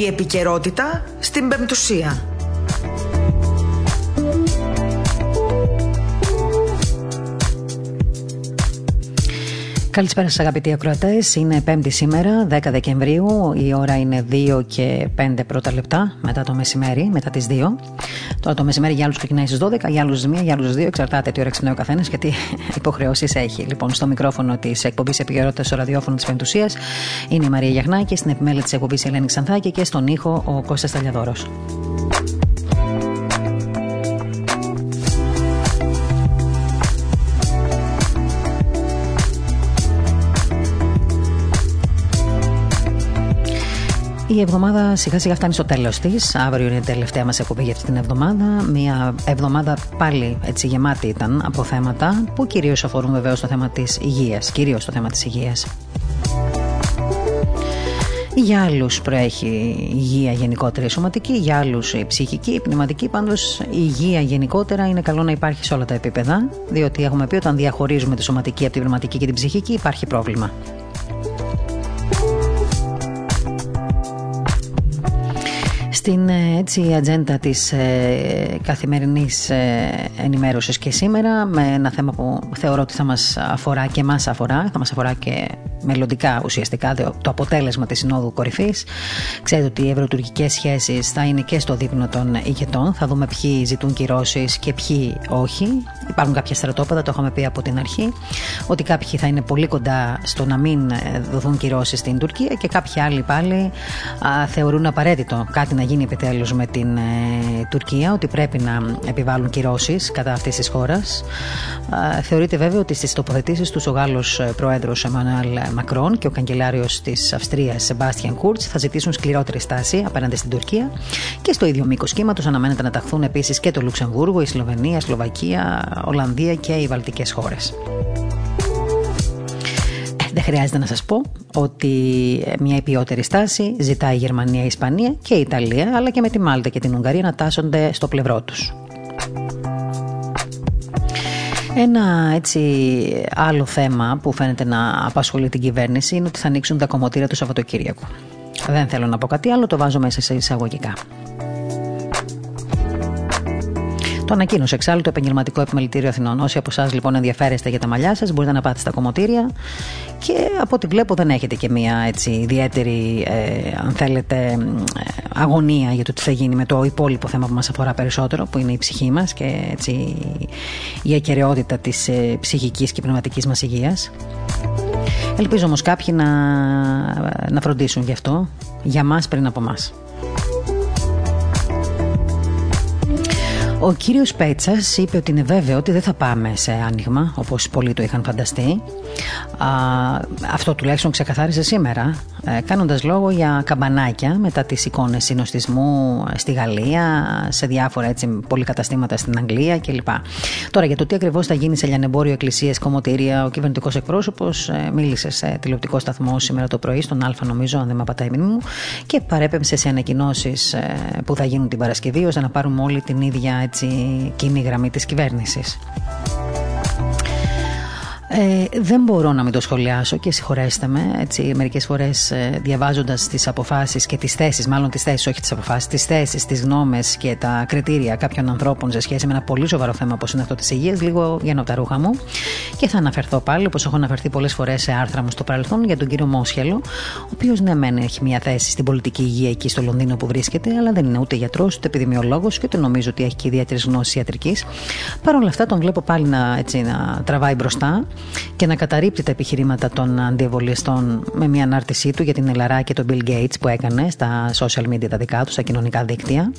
Η επικαιρότητα στην πεμπτουσία. Καλησπέρα σας, αγαπητοί ακροατές. Είναι Πέμπτη σήμερα, 10 Δεκεμβρίου. Η ώρα είναι 2 και 5 πρώτα λεπτά μετά το μεσημέρι, μετά τις 2. Τώρα το μεσημέρι για άλλους ξεκινάει στις 12, για άλλους 1, για άλλους 2. Εξαρτάται τι ώρα ξυπνάει ο καθένας και τι υποχρεώσεις έχει. Λοιπόν, στο μικρόφωνο της εκπομπής επικαιρότητα στο ραδιόφωνο της Πεντουσίας είναι η Μαρία Γιαχνάκη, στην επιμέλεια της εκπομπής Ελένη Ξανθάκη και στον ήχο ο Κώστας Ταλιαδόρος. Η εβδομάδα σιγά σιγά φτάνει στο τέλος της. Αύριο είναι η τελευταία μας εκπομπή για αυτή την εβδομάδα. Μια εβδομάδα πάλι έτσι γεμάτη ήταν από θέματα που κυρίως αφορούν βεβαίως το θέμα της υγείας. Κυρίως το θέμα της υγείας. Για άλλους προέχει υγεία γενικότερα η σωματική, για άλλους η ψυχική, η πνευματική. Πάντως η υγεία γενικότερα είναι καλό να υπάρχει σε όλα τα επίπεδα, διότι έχουμε πει όταν διαχωρίζουμε τη σωματική από την πνευματική και την ψυχική υπάρχει πρόβλημα. Στην ε, έτσι ατζέντα της ε, καθημερινής ε, ενημέρωσης και σήμερα με ένα θέμα που θεωρώ ότι θα μας αφορά και μας αφορά, θα μας αφορά και μελλοντικά ουσιαστικά το αποτέλεσμα της Συνόδου Κορυφής. Ξέρετε ότι οι ευρωτουρκικές σχέσεις θα είναι και στο δείπνο των ηγετών. Θα δούμε ποιοι ζητούν κυρώσεις και ποιοι όχι. Υπάρχουν κάποια στρατόπεδα, το είχαμε πει από την αρχή, ότι κάποιοι θα είναι πολύ κοντά στο να μην δοθούν κυρώσεις στην Τουρκία και κάποιοι άλλοι πάλι α, θεωρούν απαραίτητο κάτι να γίνει επιτέλους με την ε, Τουρκία, ότι πρέπει να επιβάλλουν κυρώσεις κατά αυτής της χώρας. Θεωρείται βέβαια ότι στις τοποθετήσεις τους ο Γάλλος ε, Πρόεδρος Εμμανουέλ Μακρόν και ο καγκελάριος της Αυστρίας Σεμπάστιαν Κούρτς θα ζητήσουν σκληρότερη στάση απέναντι στην Τουρκία και στο ίδιο μήκος κύματος αναμένεται να ταχθούν επίσης και το Λουξεμβούργο, η Σλοβενία, η Σλοβακία, Ολλανδία και οι Βαλτικές χώρες. Δεν χρειάζεται να σας πω ότι μια υπιότερη στάση ζητάει η Γερμανία, η Ισπανία και η Ιταλία αλλά και με τη Μάλτα και την Ουγγαρία να τάσσονται στο πλευρό τους. Ένα έτσι άλλο θέμα που φαίνεται να απασχολεί την κυβέρνηση είναι ότι θα ανοίξουν τα κομμωτήρια του Σαββατοκύριακου. Δεν θέλω να πω κάτι άλλο, το βάζω μέσα σε εισαγωγικά. Το ανακοίνωσε εξάλλου το Επαγγελματικό Επιμελητήριο Αθηνών. Όσοι από εσάς λοιπόν ενδιαφέρεστε για τα μαλλιά σας, μπορείτε να πάτε στα κομμωτήρια και από ό,τι βλέπω δεν έχετε και μία έτσι ιδιαίτερη, ε, αν θέλετε, αγωνία για το τι θα γίνει με το υπόλοιπο θέμα που μας αφορά περισσότερο, που είναι η ψυχή μας και έτσι, η ακαιρεότητα της ε, ψυχικής και πνευματικής μας υγείας. Ελπίζω όμως κάποιοι να, να φροντίσουν γι' αυτό, για μας πριν από μας. Ο κύριος Πέτσας είπε ότι είναι βέβαιο ότι δεν θα πάμε σε άνοιγμα όπως πολλοί το είχαν φανταστεί. Α, αυτό τουλάχιστον ξεκαθάρισε σήμερα, ε, κάνοντας λόγο για καμπανάκια μετά τις εικόνες συνοστισμού στη Γαλλία, σε διάφορα έτσι, πολυκαταστήματα στην Αγγλία κλπ. Τώρα για το τι ακριβώς θα γίνει σε λιανεμπόριο, εκκλησίες, κομμωτήρια, ο κυβερνητικός εκπρόσωπος ε, μίλησε σε τηλεοπτικό σταθμό σήμερα το πρωί, στον Α, νομίζω, αν δεν με απατάει μου, και παρέπεμψε σε ανακοινώσεις ε, που θα γίνουν την Παρασκευή, ώστε να πάρουμε όλοι την ίδια έτσι, κοινή γραμμή της κυβέρνησης. Ε, δεν μπορώ να μην το σχολιάσω και συγχωρέστε με. Έτσι, μερικές φορές ε, διαβάζοντας τις αποφάσεις και τις θέσεις, μάλλον τις θέσεις, όχι τις αποφάσεις, τις θέσεις, τις γνώμες και τα κριτήρια κάποιων ανθρώπων σε σχέση με ένα πολύ σοβαρό θέμα όπως είναι αυτό της υγείας, λίγο βγαίνω τα ρούχα μου και θα αναφερθώ πάλι, όπως έχω αναφερθεί πολλές φορές σε άρθρα μου στο παρελθόν, για τον κύριο Μόσχελο, ο οποίος ναι, μεν έχει μια θέση στην πολιτική υγεία εκεί στο Λονδίνο που βρίσκεται, αλλά δεν είναι ούτε γιατρός, ούτε επιδημιολόγος και ούτε νομίζω ότι έχει και ιδιαίτερες γνώσεις ιατρικής. Παρ' όλα αυτά τον βλέπω πάλι να, έτσι, να τραβάει μπροστά και να καταρρύπτει τα επιχειρήματα των αντιεμβολιαστών με μια ανάρτησή του για την Ελαρά και τον Bill Gates που έκανε στα social media τα δικά του, στα κοινωνικά δίκτυα.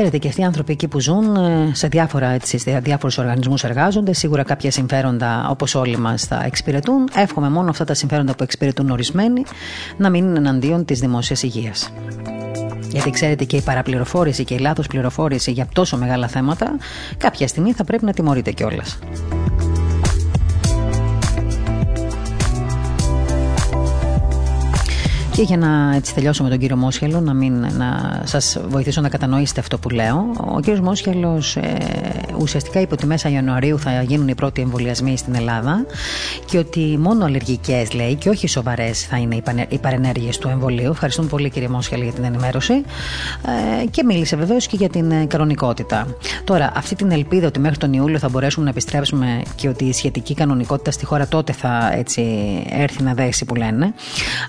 Ξέρετε και αυτοί οι άνθρωποι εκεί που ζουν ε, σε, διάφορα, έτσι, σε διάφορους οργανισμούς εργάζονται. Σίγουρα κάποια συμφέροντα όπως όλοι μας θα εξυπηρετούν. Εύχομαι μόνο αυτά τα συμφέροντα που εξυπηρετούν ορισμένοι να μην είναι εναντίον της δημόσιας υγείας. Γιατί ξέρετε και η παραπληροφόρηση και η λάθος πληροφόρηση για τόσο μεγάλα θέματα κάποια στιγμή θα πρέπει να τιμωρείται κιόλας. Και για να έτσι τελειώσω με τον κύριο Μόσχελο, να, μην, να σας βοηθήσω να κατανοήσετε αυτό που λέω. Ο κύριος Μόσχελος ε, ουσιαστικά υπό τη μέσα Ιανουαρίου θα γίνουν οι πρώτοι εμβολιασμοί στην Ελλάδα και ότι μόνο αλλεργικές λέει και όχι σοβαρές θα είναι οι παρενέργειες του εμβολίου. Ευχαριστούμε πολύ κύριε Μόσχελ για την ενημέρωση ε, και μίλησε βεβαίως και για την ε, κανονικότητα. Τώρα, αυτή την ελπίδα ότι μέχρι τον Ιούλιο θα μπορέσουμε να επιστρέψουμε και ότι η σχετική κανονικότητα στη χώρα τότε θα έτσι, έρθει να δέσει που λένε,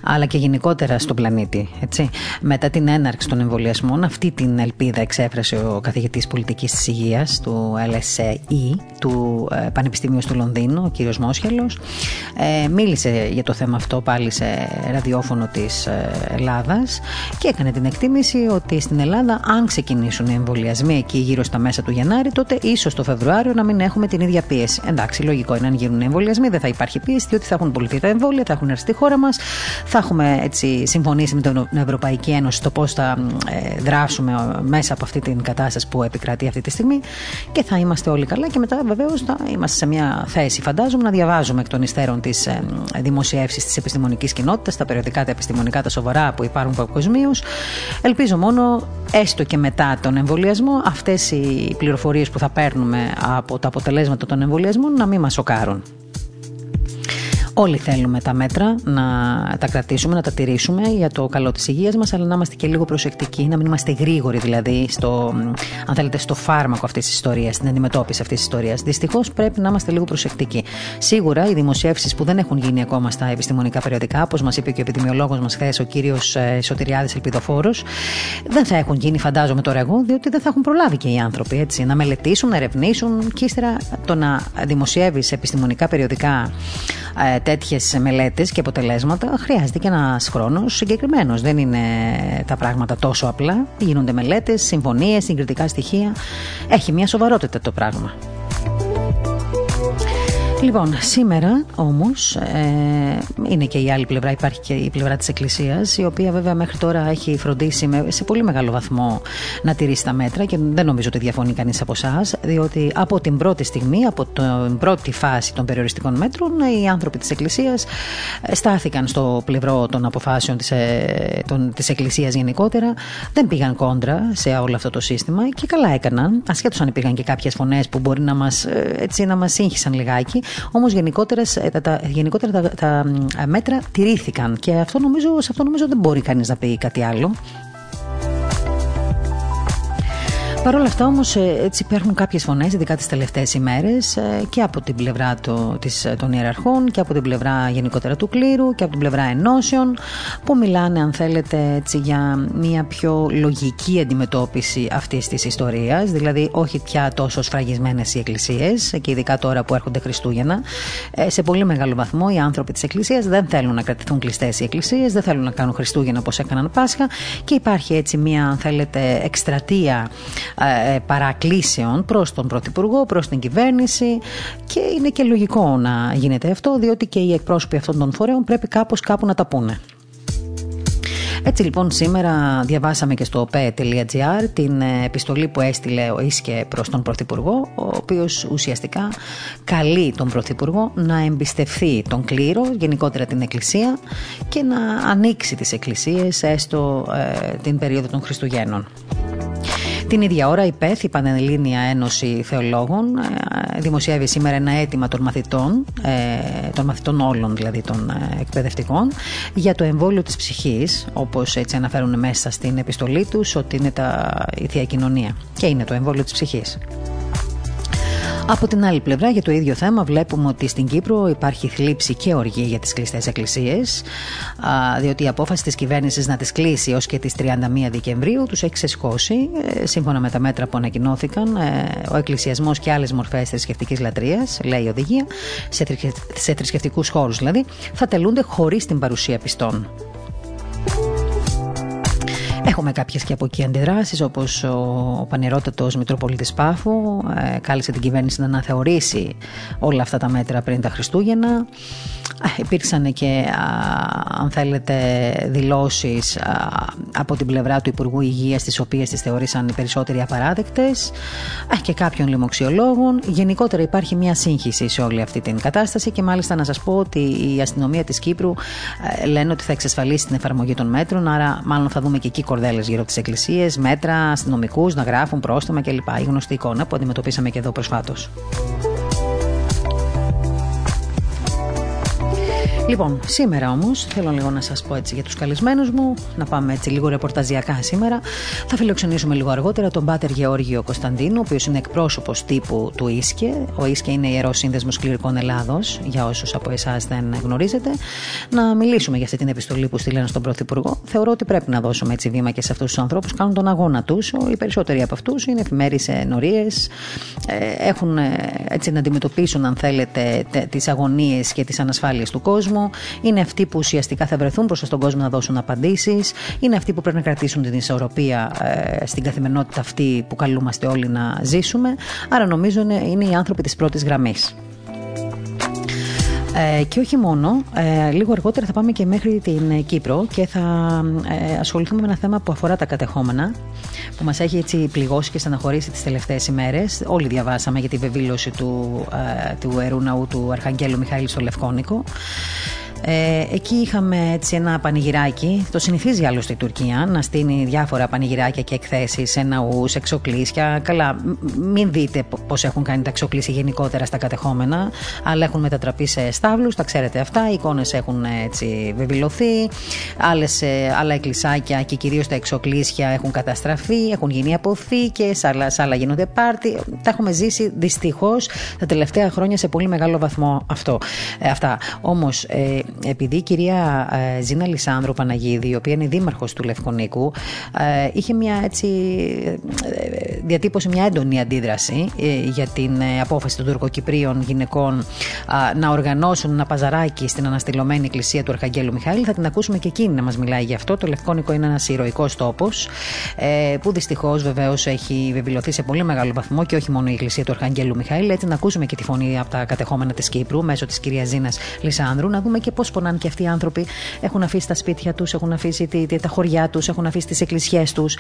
αλλά και γενικότερα στον πλανήτη. Έτσι. Μετά την έναρξη των εμβολιασμών, αυτή την ελπίδα εξέφρασε ο καθηγητής πολιτικής της υγείας του LSE, του ε, Πανεπιστημίου του Λονδίνου, ο κύριος Μόσχελος. Ε, μίλησε για το θέμα αυτό πάλι σε ραδιόφωνο της ε, Ελλάδας και έκανε την εκτίμηση ότι στην Ελλάδα, αν ξεκινήσουν οι εμβολιασμοί εκεί γύρω στα μέσα του Γενάρη, τότε ίσως το Φεβρουάριο να μην έχουμε την ίδια πίεση. Εντάξει, λογικό είναι αν γίνουν οι εμβολιασμοί, δεν θα υπάρχει πίεση, διότι θα έχουν πουληθεί τα εμβόλια, θα έχουν έρθει στη χώρα μας, θα έχουμε έτσι συμφωνήσει με την Ευρωπαϊκή Ένωση το πώς θα ε, δράσουμε μέσα από αυτή την κατάσταση που επικρατεί αυτή τη στιγμή και θα είμαστε όλοι καλά και μετά βεβαίως θα είμαστε σε μια θέση, φαντάζομαι, να διαβάζουμε εκ των υστέρων τις ε, δημοσιεύσεις της επιστημονικής κοινότητας, τα περιοδικά, τα επιστημονικά, τα σοβαρά που υπάρχουν παγκοσμίως. Ελπίζω μόνο, έστω και μετά τον εμβολιασμό, αυτές οι πληροφορίες που θα παίρνουμε από τα αποτελέσματα των εμβολιασμών να μην μας σοκάρουν. Όλοι θέλουμε τα μέτρα να τα κρατήσουμε, να τα τηρήσουμε για το καλό της υγείας μας, αλλά να είμαστε και λίγο προσεκτικοί, να μην είμαστε γρήγοροι δηλαδή στο, αν θέλετε, στο φάρμακο αυτής της ιστορίας, στην αντιμετώπιση αυτής της ιστορίας. Δυστυχώς πρέπει να είμαστε λίγο προσεκτικοί. Σίγουρα οι δημοσιεύσεις που δεν έχουν γίνει ακόμα στα επιστημονικά περιοδικά, όπως μας είπε και ο επιδημιολόγος μας χθες, ο κύριος ε, Σωτηριάδης Ελπιδοφόρος, δεν θα έχουν γίνει, φαντάζομαι τώρα εγώ, διότι δεν θα έχουν προλάβει και οι άνθρωποι έτσι, να μελετήσουν, να ερευνήσουν και ύστερα το να δημοσιεύεις επιστημονικά περιοδικά ε, τέτοιες μελέτες και αποτελέσματα χρειάζεται και ένας χρόνος συγκεκριμένος. Δεν είναι τα πράγματα τόσο απλά. Γίνονται μελέτες, συμφωνίες, συγκριτικά στοιχεία. Έχει μια σοβαρότητα το πράγμα. Λοιπόν, σήμερα όμως ε, είναι και η άλλη πλευρά, υπάρχει και η πλευρά της Εκκλησίας, η οποία βέβαια μέχρι τώρα έχει φροντίσει σε πολύ μεγάλο βαθμό να τηρήσει τα μέτρα και δεν νομίζω ότι διαφωνεί κανείς από εσάς, διότι από την πρώτη στιγμή, από την πρώτη φάση των περιοριστικών μέτρων, οι άνθρωποι της Εκκλησίας ε, στάθηκαν στο πλευρό των αποφάσεων της της Εκκλησίας γενικότερα, δεν πήγαν κόντρα σε όλο αυτό το σύστημα και καλά έκαναν, ασχέτως αν υπήρχαν και κάποιες φωνές που μπορεί να μας ε, να μας σύγχυσαν λιγάκι. Όμως γενικότερα, τα, γενικότερα τα, τα μέτρα τηρήθηκαν και αυτό νομίζω, σε αυτό νομίζω δεν μπορεί κανείς να πει κάτι άλλο. Παρ' όλα αυτά όμως ε, έτσι υπάρχουν κάποιες φωνές, ειδικά τις τελευταίες ημέρες, ε, και από την πλευρά το, της, των ιεραρχών και από την πλευρά γενικότερα του κλήρου και από την πλευρά ενώσεων, που μιλάνε, αν θέλετε, έτσι, για μια πιο λογική αντιμετώπιση αυτής της ιστορίας. Δηλαδή, όχι πια τόσο σφραγισμένες οι εκκλησίες, και ειδικά τώρα που έρχονται Χριστούγεννα. Ε, σε πολύ μεγάλο βαθμό οι άνθρωποι της Εκκλησίας δεν θέλουν να κρατηθούν κλειστές οι εκκλησίες, δεν θέλουν να κάνουν Χριστούγεννα όπως έκαναν Πάσχα και υπάρχει έτσι μια, αν θέλετε, εκστρατεία ε, ε, παρακλήσεων προς τον Πρωθυπουργό, προς την κυβέρνηση και είναι και λογικό να γίνεται αυτό διότι και οι εκπρόσωποι αυτών των φορέων πρέπει κάπως κάπου να τα πούνε. Έτσι λοιπόν σήμερα διαβάσαμε και στο pe.gr την ε, επιστολή που έστειλε ο Ίσκε προς τον Πρωθυπουργό ο οποίος ουσιαστικά καλεί τον Πρωθυπουργό να εμπιστευθεί τον κλήρο, γενικότερα την Εκκλησία και να ανοίξει τις εκκλησίες έστω την περίοδο των Χριστουγέννων. Την ίδια ώρα η ΠΕΘ, η Πανελλήνια Ένωση Θεολόγων, ε, δημοσιεύει σήμερα ένα αίτημα των μαθητών, ε, των μαθητών όλων δηλαδή των ε, εκπαιδευτικών, για το εμβόλιο της ψυχής, όπως έτσι αναφέρουν μέσα στην επιστολή τους, ότι είναι τα, η Θεία Κοινωνία και είναι το εμβόλιο της ψυχής. Από την άλλη πλευρά, για το ίδιο θέμα, βλέπουμε ότι στην Κύπρο υπάρχει θλίψη και οργή για τις κλειστές εκκλησίες, διότι η απόφαση της κυβέρνησης να τις κλείσει ως και τις 31 Δεκεμβρίου τους έχει ξεσηκώσει. Ε, σύμφωνα με τα μέτρα που ανακοινώθηκαν, ε, ο εκκλησιασμός και άλλες μορφές θρησκευτικής λατρείας, λέει η οδηγία, σε θρησκευτικούς χώρους δηλαδή, θα τελούνται χωρίς την παρουσία πιστών. Έχουμε κάποιες και από εκεί αντιδράσεις όπως ο πανερότατος Μητροπολίτης Πάφου ε, κάλεσε την κυβέρνηση να αναθεωρήσει όλα αυτά τα μέτρα πριν τα Χριστούγεννα. Υπήρξαν και αν θέλετε δηλώσεις από την πλευρά του Υπουργού Υγείας τις οποίες τις θεωρήσαν οι περισσότεροι απαράδεκτες και κάποιων λοιμοξιολόγων. Γενικότερα υπάρχει μια σύγχυση σε όλη αυτή την κατάσταση και μάλιστα να σας πω ότι η αστυνομία της Κύπρου ε, λένε ότι θα εξασφαλίσει την εφαρμογή των μέτρων άρα μάλλον θα δούμε και εκεί μπορδέλε γύρω από τις εκκλησίες, μέτρα, αστυνομικούς να γράφουν πρόστιμα κλπ. Η γνωστή εικόνα που αντιμετωπίσαμε και εδώ προσφάτως. Λοιπόν, σήμερα όμως θέλω λίγο να σας πω έτσι για τους καλεσμένους μου, να πάμε έτσι λίγο ρεπορταζιακά σήμερα. Θα φιλοξενήσουμε λίγο αργότερα τον Πάτερ Γεώργιο Κωνσταντίνο, ο οποίος είναι εκπρόσωπος τύπου του Ίσκε. Ο Ίσκε είναι ιερός σύνδεσμος κληρικών Ελλάδος, για όσους από εσάς δεν γνωρίζετε. Να μιλήσουμε για αυτή την επιστολή που στείλανε στον Πρωθυπουργό. Θεωρώ ότι πρέπει να δώσουμε έτσι βήμα και σε αυτούς τους ανθρώπους. Κάνουν τον αγώνα τους. Οι περισσότεροι από αυτούς είναι εφημέρει ενορίε. Έχουν ε, έτσι να αντιμετωπίσουν, αν θέλετε, τις αγωνίες και τις ανασφάλειες του κόσμου είναι αυτοί που ουσιαστικά θα βρεθούν μπροστά στον κόσμο να δώσουν απαντήσεις. Είναι αυτοί που πρέπει να κρατήσουν την ισορροπία ε, στην καθημερινότητα αυτή που καλούμαστε όλοι να ζήσουμε. Άρα νομίζω είναι, είναι οι άνθρωποι της πρώτης γραμμής. Ε, και όχι μόνο, ε, λίγο αργότερα θα πάμε και μέχρι την Κύπρο και θα ε, ασχοληθούμε με ένα θέμα που αφορά τα κατεχόμενα που μας έχει έτσι πληγώσει και στεναχωρήσει τις τελευταίες ημέρες. Όλοι διαβάσαμε για τη βεβήλωση του, ε, του Ερού Ναού του Αρχαγγέλου Μιχαήλ στο Λευκόνικο. Ε, εκεί είχαμε έτσι ένα πανηγυράκι. Το συνηθίζει άλλωστε η Τουρκία να στείλει διάφορα πανηγυράκια και εκθέσεις σε ναούς, εξοκλήσια. Καλά, μην δείτε πώς έχουν κάνει τα εξοκλήσια γενικότερα στα κατεχόμενα, αλλά έχουν μετατραπεί σε στάβλους, τα ξέρετε αυτά. Οι εικόνες έχουν έτσι βεβηλωθεί. Άλλες, ε, άλλα εκκλησάκια και κυρίως τα εξοκλήσια έχουν καταστραφεί, έχουν γίνει αποθήκε, άλλα, άλλα γίνονται πάρτι. Τα έχουμε ζήσει δυστυχώς τα τελευταία χρόνια σε πολύ μεγάλο βαθμό αυτό. Ε, αυτά. Όμως, ε, επειδή η κυρία ε, Ζήνα Λισάνδρου Παναγίδη, η οποία είναι δήμαρχος του Λευκονίκου, ε, είχε μια έτσι. Ε, διατύπωσε μια έντονη αντίδραση για την απόφαση των τουρκοκυπρίων γυναικών να οργανώσουν ένα παζαράκι στην αναστηλωμένη εκκλησία του Αρχαγγέλου Μιχαήλ. Θα την ακούσουμε και εκείνη να μας μιλάει γι' αυτό. Το Λευκόνικο είναι ένας ηρωικός τόπος, που δυστυχώς βεβαίως έχει βεβαιωθεί σε πολύ μεγάλο βαθμό και όχι μόνο η εκκλησία του Αρχαγγέλου Μιχαήλ. Έτσι να ακούσουμε και τη φωνή από τα κατεχόμενα της Κύπρου μέσω της κυρίας Ζήνας Λισάνδρου, να δούμε και πώς πονάνε και αυτοί οι άνθρωποι. Έχουν αφήσει τα σπίτια τους, έχουν αφήσει τα χωριά τους, έχουν αφήσει τις εκκλησιές τους.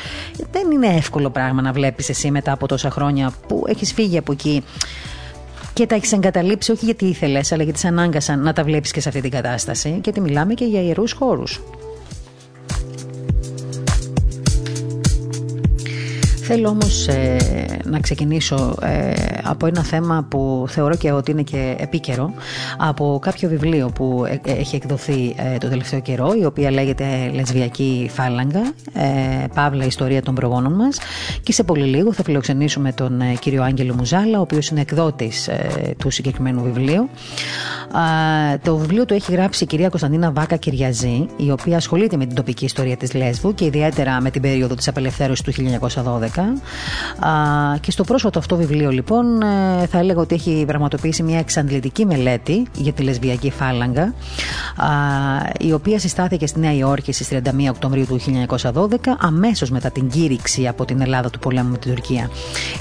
Δεν είναι εύκολο πράγμα να βλέπεις εσύ μετά από τόσα χρόνια που έχεις φύγει από εκεί και τα έχεις εγκαταλείψει όχι γιατί ήθελες, αλλά γιατί σε ανάγκασαν να τα βλέπεις και σε αυτή την κατάσταση. Γιατί μιλάμε και για ιερούς χώρους. Θέλω όμως ε, να ξεκινήσω ε, από ένα θέμα που θεωρώ και ότι είναι και επίκαιρο από κάποιο βιβλίο που ε, έχει εκδοθεί το τελευταίο καιρό η οποία λέγεται Λεσβιακή Φάλαγγα Παύλα Ιστορία των Προγόνων μας. Και σε πολύ λίγο θα φιλοξενήσουμε τον κύριο Άγγελο Μουζάλα ο οποίος είναι εκδότης του συγκεκριμένου βιβλίου το βιβλίο το έχει γράψει η κυρία Κωνσταντίνα Βάκα Κυριαζή η οποία ασχολείται με την τοπική ιστορία της Λέσβου και ιδιαίτερα με την περίοδο της απελευθέρωσης του 1912 και στο πρόσφατο αυτό βιβλίο λοιπόν ε, θα έλεγα ότι έχει πραγματοποιήσει μια εξαντλητική μελέτη για τη λεσβιακή φάλαγγα η οποία συστάθηκε στη Νέα Υόρκη στις 31 Οκτωβρίου του 1912 αμέσως μετά την κήρυξη από την Ελλάδα του πολέμου με την Τουρκία.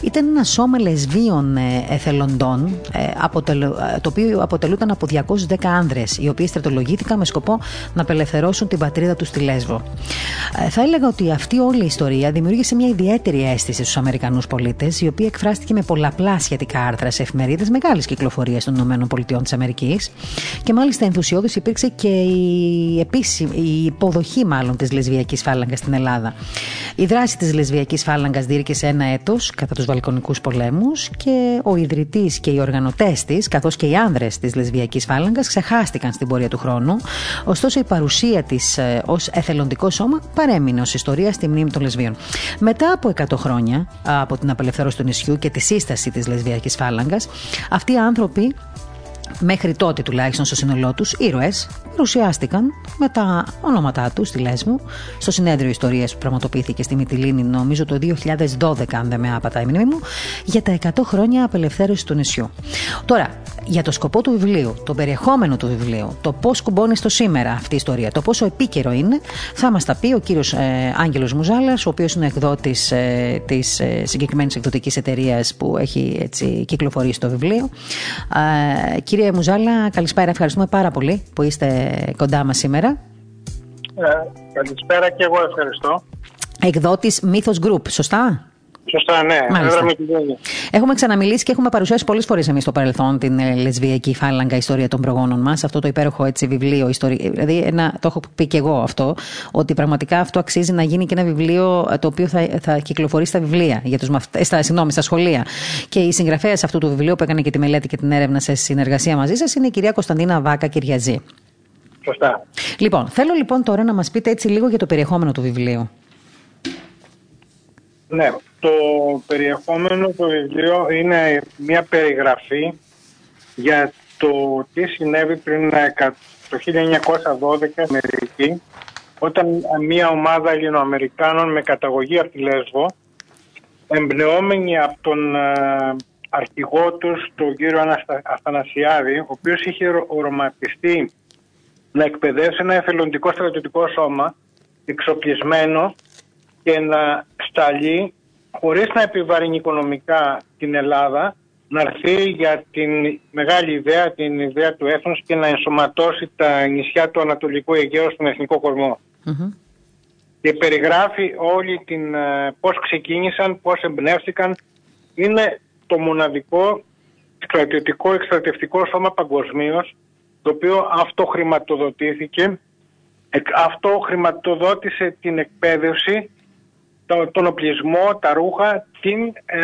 Ήταν ένα σώμα λεσβίων ε, εθελοντών ε, το οποίο αποτελούταν από 210 άνδρες οι οποίοι στρατολογήθηκαν με σκοπό να απελευθερώσουν την πατρίδα τους στη Λέσβο. Θα έλεγα ότι αυτή όλη η ιστορία δημιούργησε μια ιδιαίτερη αίσθηση στους Αμερικανούς πολίτες, η οποία εκφράστηκε με πολλαπλά σχετικά άρθρα σε εφημερίδες μεγάλης κυκλοφορίας των ΗΠΑ. Και μάλιστα ενθουσιώδης υπήρξε και η, επίσημη, η υποδοχή μάλλον της λεσβιακής φάλαγγας στην Ελλάδα. Η δράση της λεσβιακής φάλαγγας διήρκησε ένα έτος κατά τους Βαλκανικούς πολέμους και ο ιδρυτής και οι οργανωτές της, καθώς και οι άνδρες της λεσβιακής φάλαγγα, ξεχάστηκαν στην πορεία του χρόνου. Ωστόσο, η παρουσία της ε, ως εθελοντικό σώμα παρέμεινε ως ιστορία στη μνήμη των λεσβίων. Μετά από 100 χρόνια από την απελευθέρωση του νησιού και τη σύσταση της λεσβιακής φάλαγγας, αυτοί οι άνθρωποι μέχρι τότε τουλάχιστον στο σύνολό τους, ήρωες παρουσιάστηκαν με τα ονόματά τους στη Λέσμου στο συνέδριο Ιστορίας που πραγματοποιήθηκε στη Μυτιλίνη, νομίζω το 2012, αν δεν με άπατα η μνήμη μου, για τα 100 χρόνια απελευθέρωσης του νησιού. Τώρα, για το σκοπό του βιβλίου, το περιεχόμενο του βιβλίου, το πώς κουμπώνει στο σήμερα αυτή η ιστορία, το πόσο επίκαιρο είναι, θα μας τα πει ο κύριος ε, Άγγελος Μουζάλας, ο οποίος είναι εκδότης ε, της ε, συγκεκριμένης εκδοτικής εταιρείας που έχει έτσι, κυκλοφορήσει το βιβλίο. Ε, κύριε Μουζάλα, καλησπέρα. Ευχαριστούμε πάρα πολύ που είστε κοντά μας σήμερα. Ε, καλησπέρα και εγώ ευχαριστώ. Εκδότης Mythos Group, σωστά; Σωστά, ναι. Έχουμε ξαναμιλήσει και έχουμε παρουσιάσει πολλές φορές εμείς στο παρελθόν την ε, λεσβιακή φάλαγγα ιστορία των προγόνων μας. Αυτό το υπέροχο έτσι, βιβλίο. Ιστορία, δηλαδή, ένα, το έχω πει και εγώ αυτό, ότι πραγματικά αυτό αξίζει να γίνει και ένα βιβλίο ε, το οποίο θα, θα κυκλοφορεί στα βιβλία, για τους μαθ... στα, συγγνώμη, στα σχολεία. Και η συγγραφέας αυτού του βιβλίου που έκανε και τη μελέτη και την έρευνα σε συνεργασία μαζί σας είναι η κυρία Κωνσταντίνα Βάκα Κυριαζή. Σωστά. Λοιπόν, θέλω λοιπόν τώρα να μας πείτε έτσι λίγο για το περιεχόμενο του βιβλίου. Ναι, το περιεχόμενο του βιβλίου είναι μια περιγραφή για το τι συνέβη πριν το 1912 Αμερική όταν μια ομάδα Ελληνοαμερικάνων με καταγωγή από τη Λέσβο εμπνεόμενοι από τον ε, αρχηγό τους, τον κύριο Αθανασιάδη, ο οποίος είχε οροματιστεί να εκπαιδεύσει ένα εθελοντικό στρατιωτικό σώμα εξοπλισμένο και να σταλεί χωρίς να επιβαρύνει οικονομικά την Ελλάδα να έρθει για την μεγάλη ιδέα, την ιδέα του έθνους και να ενσωματώσει τα νησιά του Ανατολικού Αιγαίου στον εθνικό Και περιγράφει όλη την ε, πώς ξεκίνησαν, πώς εμπνεύστηκαν. Είναι το μοναδικό στρατιωτικό εξτρατευτικό σώμα παγκοσμίως, το οποίο αυτό χρηματοδοτήθηκε, αυτό χρηματοδότησε την εκπαίδευση τον οπλισμό, τα ρούχα, την ε,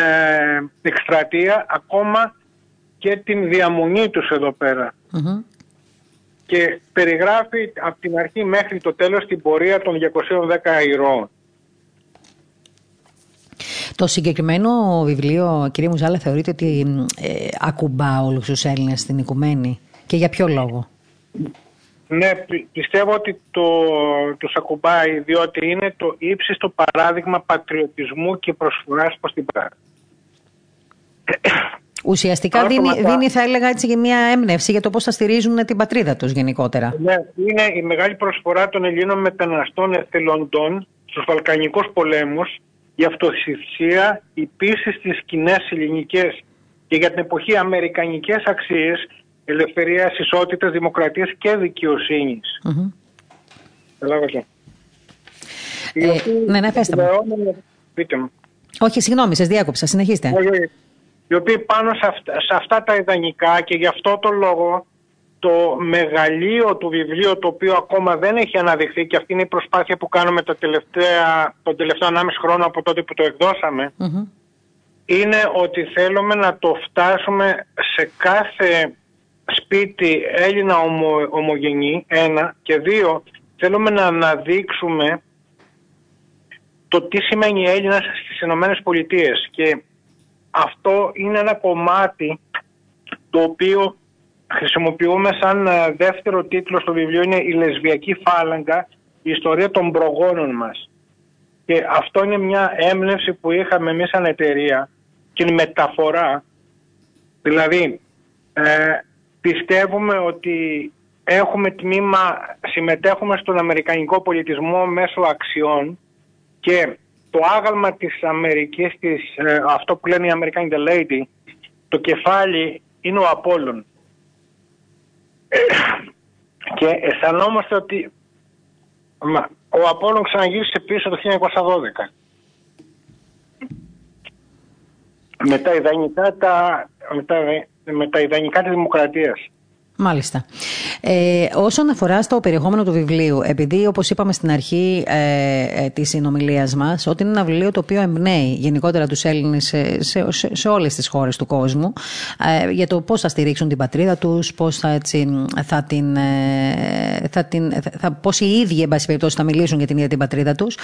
εκστρατεία, ακόμα και την διαμονή τους εδώ Και περιγράφει από την αρχή μέχρι το τέλος την πορεία των 210 ηρώων. Το συγκεκριμένο βιβλίο, κύριε Μουζάλα, θεωρείτε ότι ε, ακουμπά όλους τους Έλληνες στην οικουμένη και για ποιο λόγο; Ναι, πιστεύω ότι το, τους ακουμπάει διότι είναι το ύψιστο παράδειγμα πατριωτισμού και προσφοράς προς την πράγμα. Ουσιαστικά δίνει, δίνει, θα έλεγα έτσι, και μια έμπνευση για το πώς θα στηρίζουν την πατρίδα τους γενικότερα. Ναι, είναι η μεγάλη προσφορά των Ελλήνων μεταναστών εθελοντών στους Βαλκανικούς πολέμους, η αυτοθυσία, η πίστη στις κοινές ελληνικές και για την εποχή αμερικανικές αξίες ελευθερίας, ισότητας, δημοκρατίας και δικαιοσύνης. Mm-hmm. Ε, ναι, ναι, πέστε μου. Πείτε μου. Όχι, συγγνώμη, σας διάκοψα. Συνεχίστε. Όχι, οι οποίοι πάνω σε αυτά, σε αυτά τα ιδανικά και γι' αυτό το λόγο το μεγαλείο του βιβλίου το οποίο ακόμα δεν έχει αναδειχθεί και αυτή είναι η προσπάθεια που κάνουμε το τελευταία, τον τελευταίο 1,5 χρόνο από τότε που το εκδώσαμε mm-hmm. είναι ότι θέλουμε να το φτάσουμε σε κάθε σπίτι Έλληνα ομο, ομογενή, ένα, και δύο, θέλουμε να αναδείξουμε το τι σημαίνει Έλληνας στις Ηνωμένες Πολιτείες και αυτό είναι ένα κομμάτι το οποίο χρησιμοποιούμε σαν ε, δεύτερο τίτλο στο βιβλίο είναι η λεσβιακή φάλαγγα, η ιστορία των προγόνων μας. Και αυτό είναι μια έμπνευση που είχαμε εμείς σαν εταιρεία και η μεταφορά, δηλαδή ε, πιστεύουμε ότι έχουμε τμήμα, συμμετέχουμε στον αμερικανικό πολιτισμό μέσω αξιών και το άγαλμα της Αμερικής, της, ε, αυτό που λένε οι Αμερικάνοι the lady, το κεφάλι είναι ο Απόλλων. και αισθανόμαστε ότι ο Απόλλων ξαναγύρισε πίσω το 1912. Με τα ιδανικά τα, με τα, με τα ιδανικά της δημοκρατίας. Μάλιστα. Ε, όσον αφορά στο περιεχόμενο του βιβλίου, επειδή όπως είπαμε στην αρχή ε, ε, της συνομιλίας μας, ότι είναι ένα βιβλίο το οποίο εμπνέει γενικότερα τους Έλληνες σε, σε, σε, όλες τις χώρες του κόσμου ε, για το πώς θα στηρίξουν την πατρίδα τους, πώς θα, έτσι, θα την. Ε, θα την θα, πώς οι ίδιοι, εν πάση περιπτώσει, θα μιλήσουν για την ίδια την πατρίδα τους,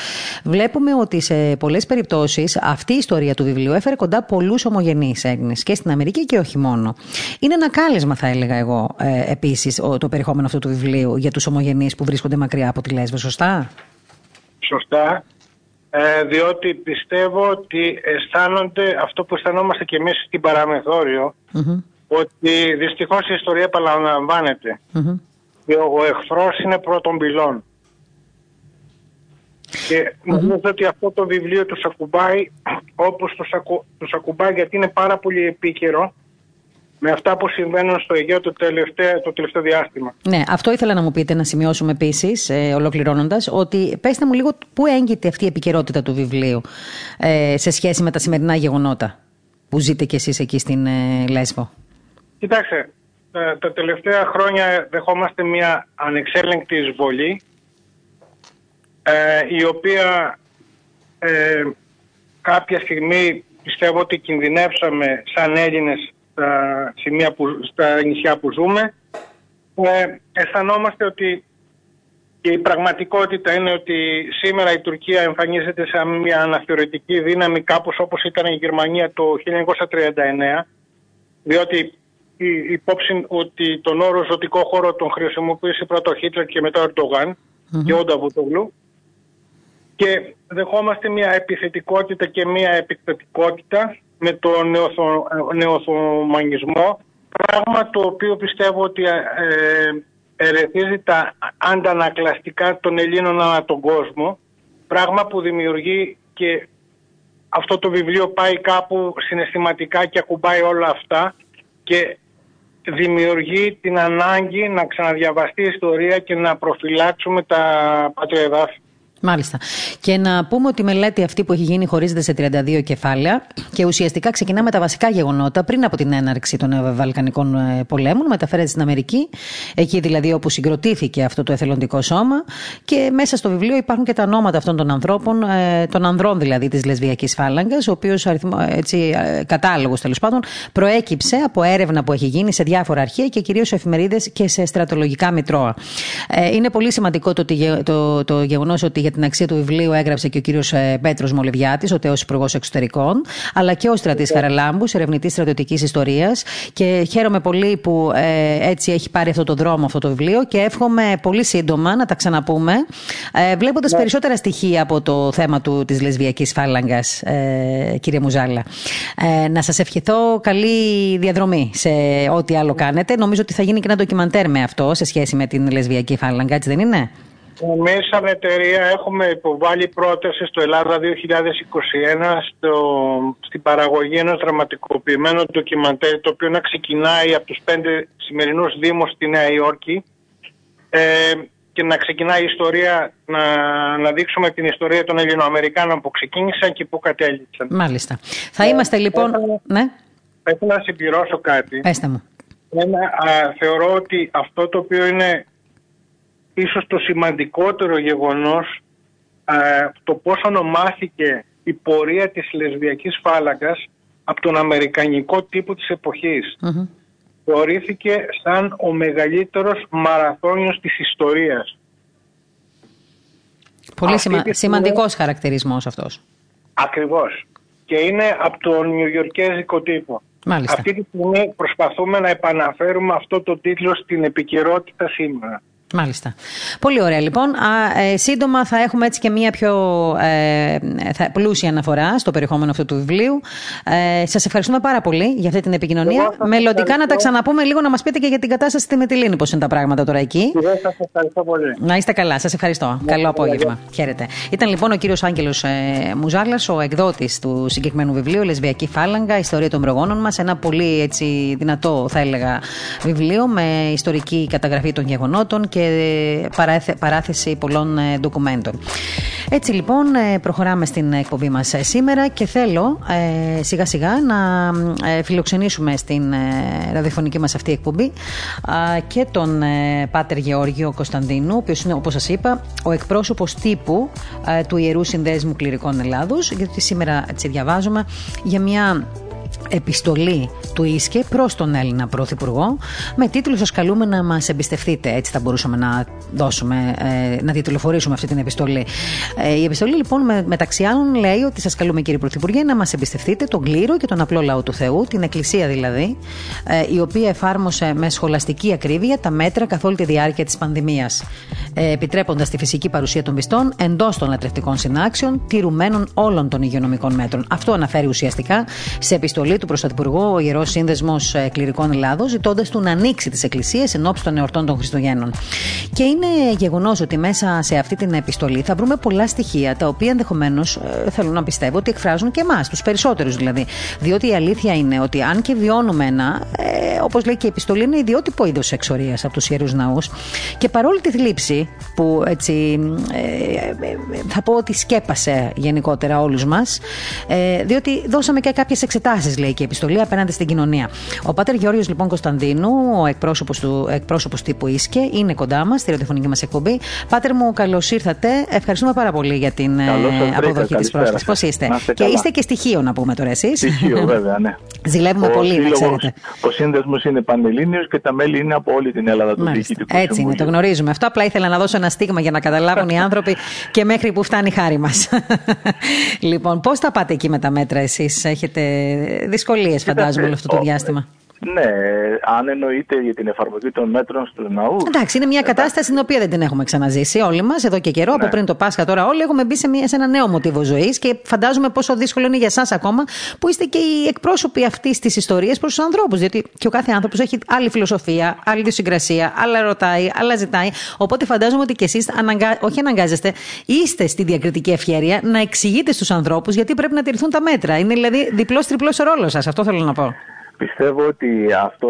βλέπουμε ότι σε πολλές περιπτώσεις αυτή η ιστορία του βιβλίου έφερε κοντά πολλούς ομογενείς Έλληνες και στην Αμερική και όχι μόνο. Είναι ένα κάλεσμα, θα έλεγα εγώ, ε, επίσης το περιεχόμενο αυτού του βιβλίου για τους ομογενείς που βρίσκονται μακριά από τη Λέσβο, σωστά; Σωστά. Ε, διότι πιστεύω ότι αισθάνονται αυτό που αισθανόμαστε και εμείς στην παραμεθοριο ότι δυστυχώς η ιστορία επαναλαμβάνεται mm-hmm. και ο εχθρός είναι πρώτον πυλών. Και νομίζω ότι αυτό το βιβλίο τους ακουμπάει όπως τους, ακου, τους ακουμπάει γιατί είναι πάρα πολύ επίκαιρο με αυτά που συμβαίνουν στο Αιγαίο το τελευταίο, το τελευταίο διάστημα. Ναι, αυτό ήθελα να μου πείτε, να σημειώσουμε επίσης, ε, ολοκληρώνοντας, ότι πέστε μου λίγο πού έγκυται αυτή η επικαιρότητα του βιβλίου ε, σε σχέση με τα σημερινά γεγονότα που ζείτε κι εσείς εκεί στην ε, Λέσβο. Κοιτάξτε, τα, τα τελευταία χρόνια δεχόμαστε μια ανεξέλεγκτη εισβολή ε, η οποία ε, κάποια στιγμή πιστεύω ότι κινδυνεύσαμε σαν Έλληνες στα, σημεία που, στα νησιά που ζούμε. Ε, αισθανόμαστε ότι και η πραγματικότητα είναι ότι σήμερα η Τουρκία εμφανίζεται σαν μια αναθεωρητική δύναμη κάπως όπως ήταν η Γερμανία το 1939 διότι η υπόψη ότι τον όρο ζωτικό χώρο τον χρησιμοποίησε πρώτα ο Χίτλερ και μετά ο ερντογαν και ο Νταβούτογλου. Και δεχόμαστε μια επιθετικότητα και μια επιθετικότητα με τον νεοθω, νεοθωμανισμό πράγμα το οποίο πιστεύω ότι ε, ερεθίζει τα αντανακλαστικά των Ελλήνων ανά τον κόσμο πράγμα που δημιουργεί και αυτό το βιβλίο πάει κάπου συναισθηματικά και ακουμπάει όλα αυτά και δημιουργεί την ανάγκη να ξαναδιαβαστεί η ιστορία και να προφυλάξουμε τα πατρία Μάλιστα. Και να πούμε ότι η μελέτη αυτή που έχει γίνει χωρίζεται σε 32 κεφάλαια και ουσιαστικά ξεκινά με τα βασικά γεγονότα πριν από την έναρξη των Βαλκανικών ε, πολέμων. Μεταφέρεται στην Αμερική, εκεί δηλαδή όπου συγκροτήθηκε αυτό το εθελοντικό σώμα. Και μέσα στο βιβλίο υπάρχουν και τα ονόματα αυτών των ανθρώπων, ε, των ανδρών δηλαδή της λεσβιακής φάλαγγας, ο οποίος ε, κατάλογος τέλος πάντων προέκυψε από έρευνα που έχει γίνει σε διάφορα αρχεία και κυρίως σε εφημερίδες και σε στρατολογικά μητρώα. Είναι πολύ σημαντικό το, το, το γεγονός ότι για την αξία του βιβλίου έγραψε και ο κύριος ε, Πέτρος Μολυβιάτης, ο τέο Υπουργός Εξωτερικών, αλλά και ο στρατής Χαραλάμπους, ερευνητής στρατιωτικής ιστορίας. Και χαίρομαι πολύ που ε, έτσι έχει πάρει αυτό το δρόμο αυτό το βιβλίο και εύχομαι πολύ σύντομα να τα ξαναπούμε, ε, βλέποντας ναι. περισσότερα στοιχεία από το θέμα της λεσβιακής φάλαγγας, ε, κύριε Μουζάλα. Ε, να σας ευχηθώ καλή διαδρομή σε ό,τι άλλο κάνετε. Νομίζω ότι θα γίνει και ένα ντοκιμαντέρ με αυτό σε σχέση με την λεσβιακή φάλαγγα, έτσι δεν είναι; Εμείς σαν εταιρεία έχουμε υποβάλει πρόταση στο Ελλάδα 2021 στο, στην παραγωγή ενός δραματικοποιημένου ντοκιμαντέρ το οποίο να ξεκινάει από τους πέντε σημερινούς δήμους στη Νέα Υόρκη ε, και να ξεκινάει η ιστορία, να, να δείξουμε την ιστορία των Ελληνοαμερικάνων που ξεκίνησαν και που κατέληξαν. Μάλιστα. Θα είμαστε λοιπόν... ναι. Θα ήθελα να συμπληρώσω κάτι. Πέστε μου. θεωρώ ότι αυτό το οποίο είναι ίσως το σημαντικότερο γεγονός το πώς ονομάθηκε η πορεία της λεσβιακής φάλακας από τον αμερικανικό τύπο της εποχής. Mm-hmm. Θεωρήθηκε σαν ο μεγαλύτερος μαραθώνιος της ιστορίας. Πολύ σημα... σημαντικός χαρακτηρισμός αυτός. Ακριβώς. Και είναι από τον Νιουγιορκέζικο τύπο. Μάλιστα. Αυτή τη στιγμή προσπαθούμε να επαναφέρουμε αυτό το τίτλο στην επικαιρότητα σήμερα. Μάλιστα. Πολύ ωραία λοιπόν. Α, ε, σύντομα θα έχουμε έτσι και μία πιο ε, θα, πλούσια αναφορά στο περιεχόμενο αυτού του βιβλίου. Ε, Σας ευχαριστούμε πάρα πολύ για αυτή την επικοινωνία. Μελλοντικά να τα ξαναπούμε λίγο να μας πείτε και για την κατάσταση στη Μετιλίνη, πώς είναι τα πράγματα τώρα εκεί. Σας ευχαριστώ πολύ. Να είστε καλά. Σας ευχαριστώ. Καλό απόγευμα. Χαίρετε. Ήταν λοιπόν ο κύριος Άγγελος ε, Μουζάλας, ο εκδότης του συγκεκριμένου βιβλίου Λεσβιακή Φάλαγγα, Ιστορία των προγόνων μας. Ένα πολύ έτσι, δυνατό, θα έλεγα, βιβλίο με ιστορική καταγραφή των γεγονότων και και παράθεση πολλών ε, ντοκουμέντων. Έτσι λοιπόν ε, προχωράμε στην εκπομπή μας ε, σήμερα και θέλω σιγά σιγά να φιλοξενήσουμε στην ραδιοφωνική μας αυτή εκπομπή και τον Πάτερ Γεώργιο Κωνσταντίνου, ο οποίος είναι όπως σας είπα ο εκπρόσωπος τύπου του Ιερού Συνδέσμου Κληρικών Ελλάδος γιατί σήμερα έτσι διαβάζουμε για μια επιστολή του Ίσκε προς τον Έλληνα Πρωθυπουργό με τίτλο Σα καλούμε να μας εμπιστευτείτε. Έτσι θα μπορούσαμε να δώσουμε, ε, να διτηλοφορήσουμε αυτή την επιστολή. Ε, η επιστολή λοιπόν με, μεταξύ άλλων λέει ότι σας καλούμε κύριε Πρωθυπουργέ να μας εμπιστευτείτε τον κλήρο και τον απλό λαό του Θεού, την Εκκλησία δηλαδή, ε, η οποία εφάρμοσε με σχολαστική ακρίβεια τα μέτρα καθ' όλη τη διάρκεια της πανδημίας, ε, επιτρέποντας τη φυσική παρουσία των πιστών εντός των λατρευτικών συνάξεων, τηρουμένων όλων των υγειονομικών μέτρων. Αυτό αναφέρει ουσιαστικά σε επιστολή επιστολή του Πρωθυπουργού ο Ιερός Σύνδεσμος ε, Κληρικών Ελλάδο, ζητώντας του να ανοίξει τις εκκλησίες εν ώψη των εορτών των Χριστουγέννων. Και είναι γεγονός ότι μέσα σε αυτή την επιστολή θα βρούμε πολλά στοιχεία τα οποία ενδεχομένως ε, θέλω να πιστεύω ότι εκφράζουν και εμάς, τους περισσότερους δηλαδή. Διότι η αλήθεια είναι ότι αν και βιώνουμε ένα, ε, όπως λέει και η επιστολή, είναι ιδιότυπο είδος εξορίας από τους ιερούς ναούς. Και παρόλη τη θλίψη που έτσι ε, ε, θα πω ότι σκέπασε γενικότερα όλους μας, ε, διότι δώσαμε και κάποιες εξετάσεις, λέει και η επιστολή, απέναντι στην κοινωνία. Ο Πάτερ Γιώργο λοιπόν Κωνσταντίνου, ο εκπρόσωπος του εκπρόσωπος τύπου Ίσκε, είναι κοντά μας στη ραδιοφωνική μας εκπομπή. Πάτερ μου, καλώς ήρθατε. Ευχαριστούμε πάρα πολύ για την αποδοχή της πρόσκλησης. Πώς είστε; Και είστε και στοιχείο, να πούμε τώρα εσείς. Στοιχείο, βέβαια, ναι. Ζηλεύουμε ο πολύ, σύλλογος, να ξέρετε. Ο σύνδεσμος είναι πανελλήνιος και τα μέλη είναι από όλη την Ελλάδα του Διοικητικού Έτσι είναι, το γνωρίζουμε. Αυτό απλά ήθελα να δώσω ένα στίγμα για να καταλάβουν οι άνθρωποι και μέχρι που φτάνει η χάρη μας. λοιπόν, πώς θα πάτε εκεί με τα μέτρα εσείς, Έχετε δυσκολίες, φαντάζομαι, όλο αυτό το διάστημα. Ναι, αν εννοείται για την εφαρμογή των μέτρων του ναού. Εντάξει, είναι μια κατάσταση την οποία δεν την έχουμε ξαναζήσει όλοι μας εδώ και καιρό. Ναι. Από πριν το Πάσχα τώρα, όλοι έχουμε μπει σε, μια, σε ένα νέο μοτίβο ζωής και φαντάζομαι πόσο δύσκολο είναι για εσάς ακόμα που είστε και οι εκπρόσωποι αυτής της ιστορίας προς τους ανθρώπους. Διότι και ο κάθε άνθρωπος έχει άλλη φιλοσοφία, άλλη ιδιοσυγκρασία, άλλα ρωτάει, άλλα ζητάει. Οπότε φαντάζομαι ότι και εσείς, αναγκα... όχι αναγκάζεστε, είστε στη διακριτική ευχαίρεια να εξηγείτε στους ανθρώπους γιατί πρέπει να τηρηθούν τα μέτρα. Είναι δηλαδή διπλό-τριπλό ο ρόλος σας. Αυτό θέλω να πω. Πιστεύω ότι αυτό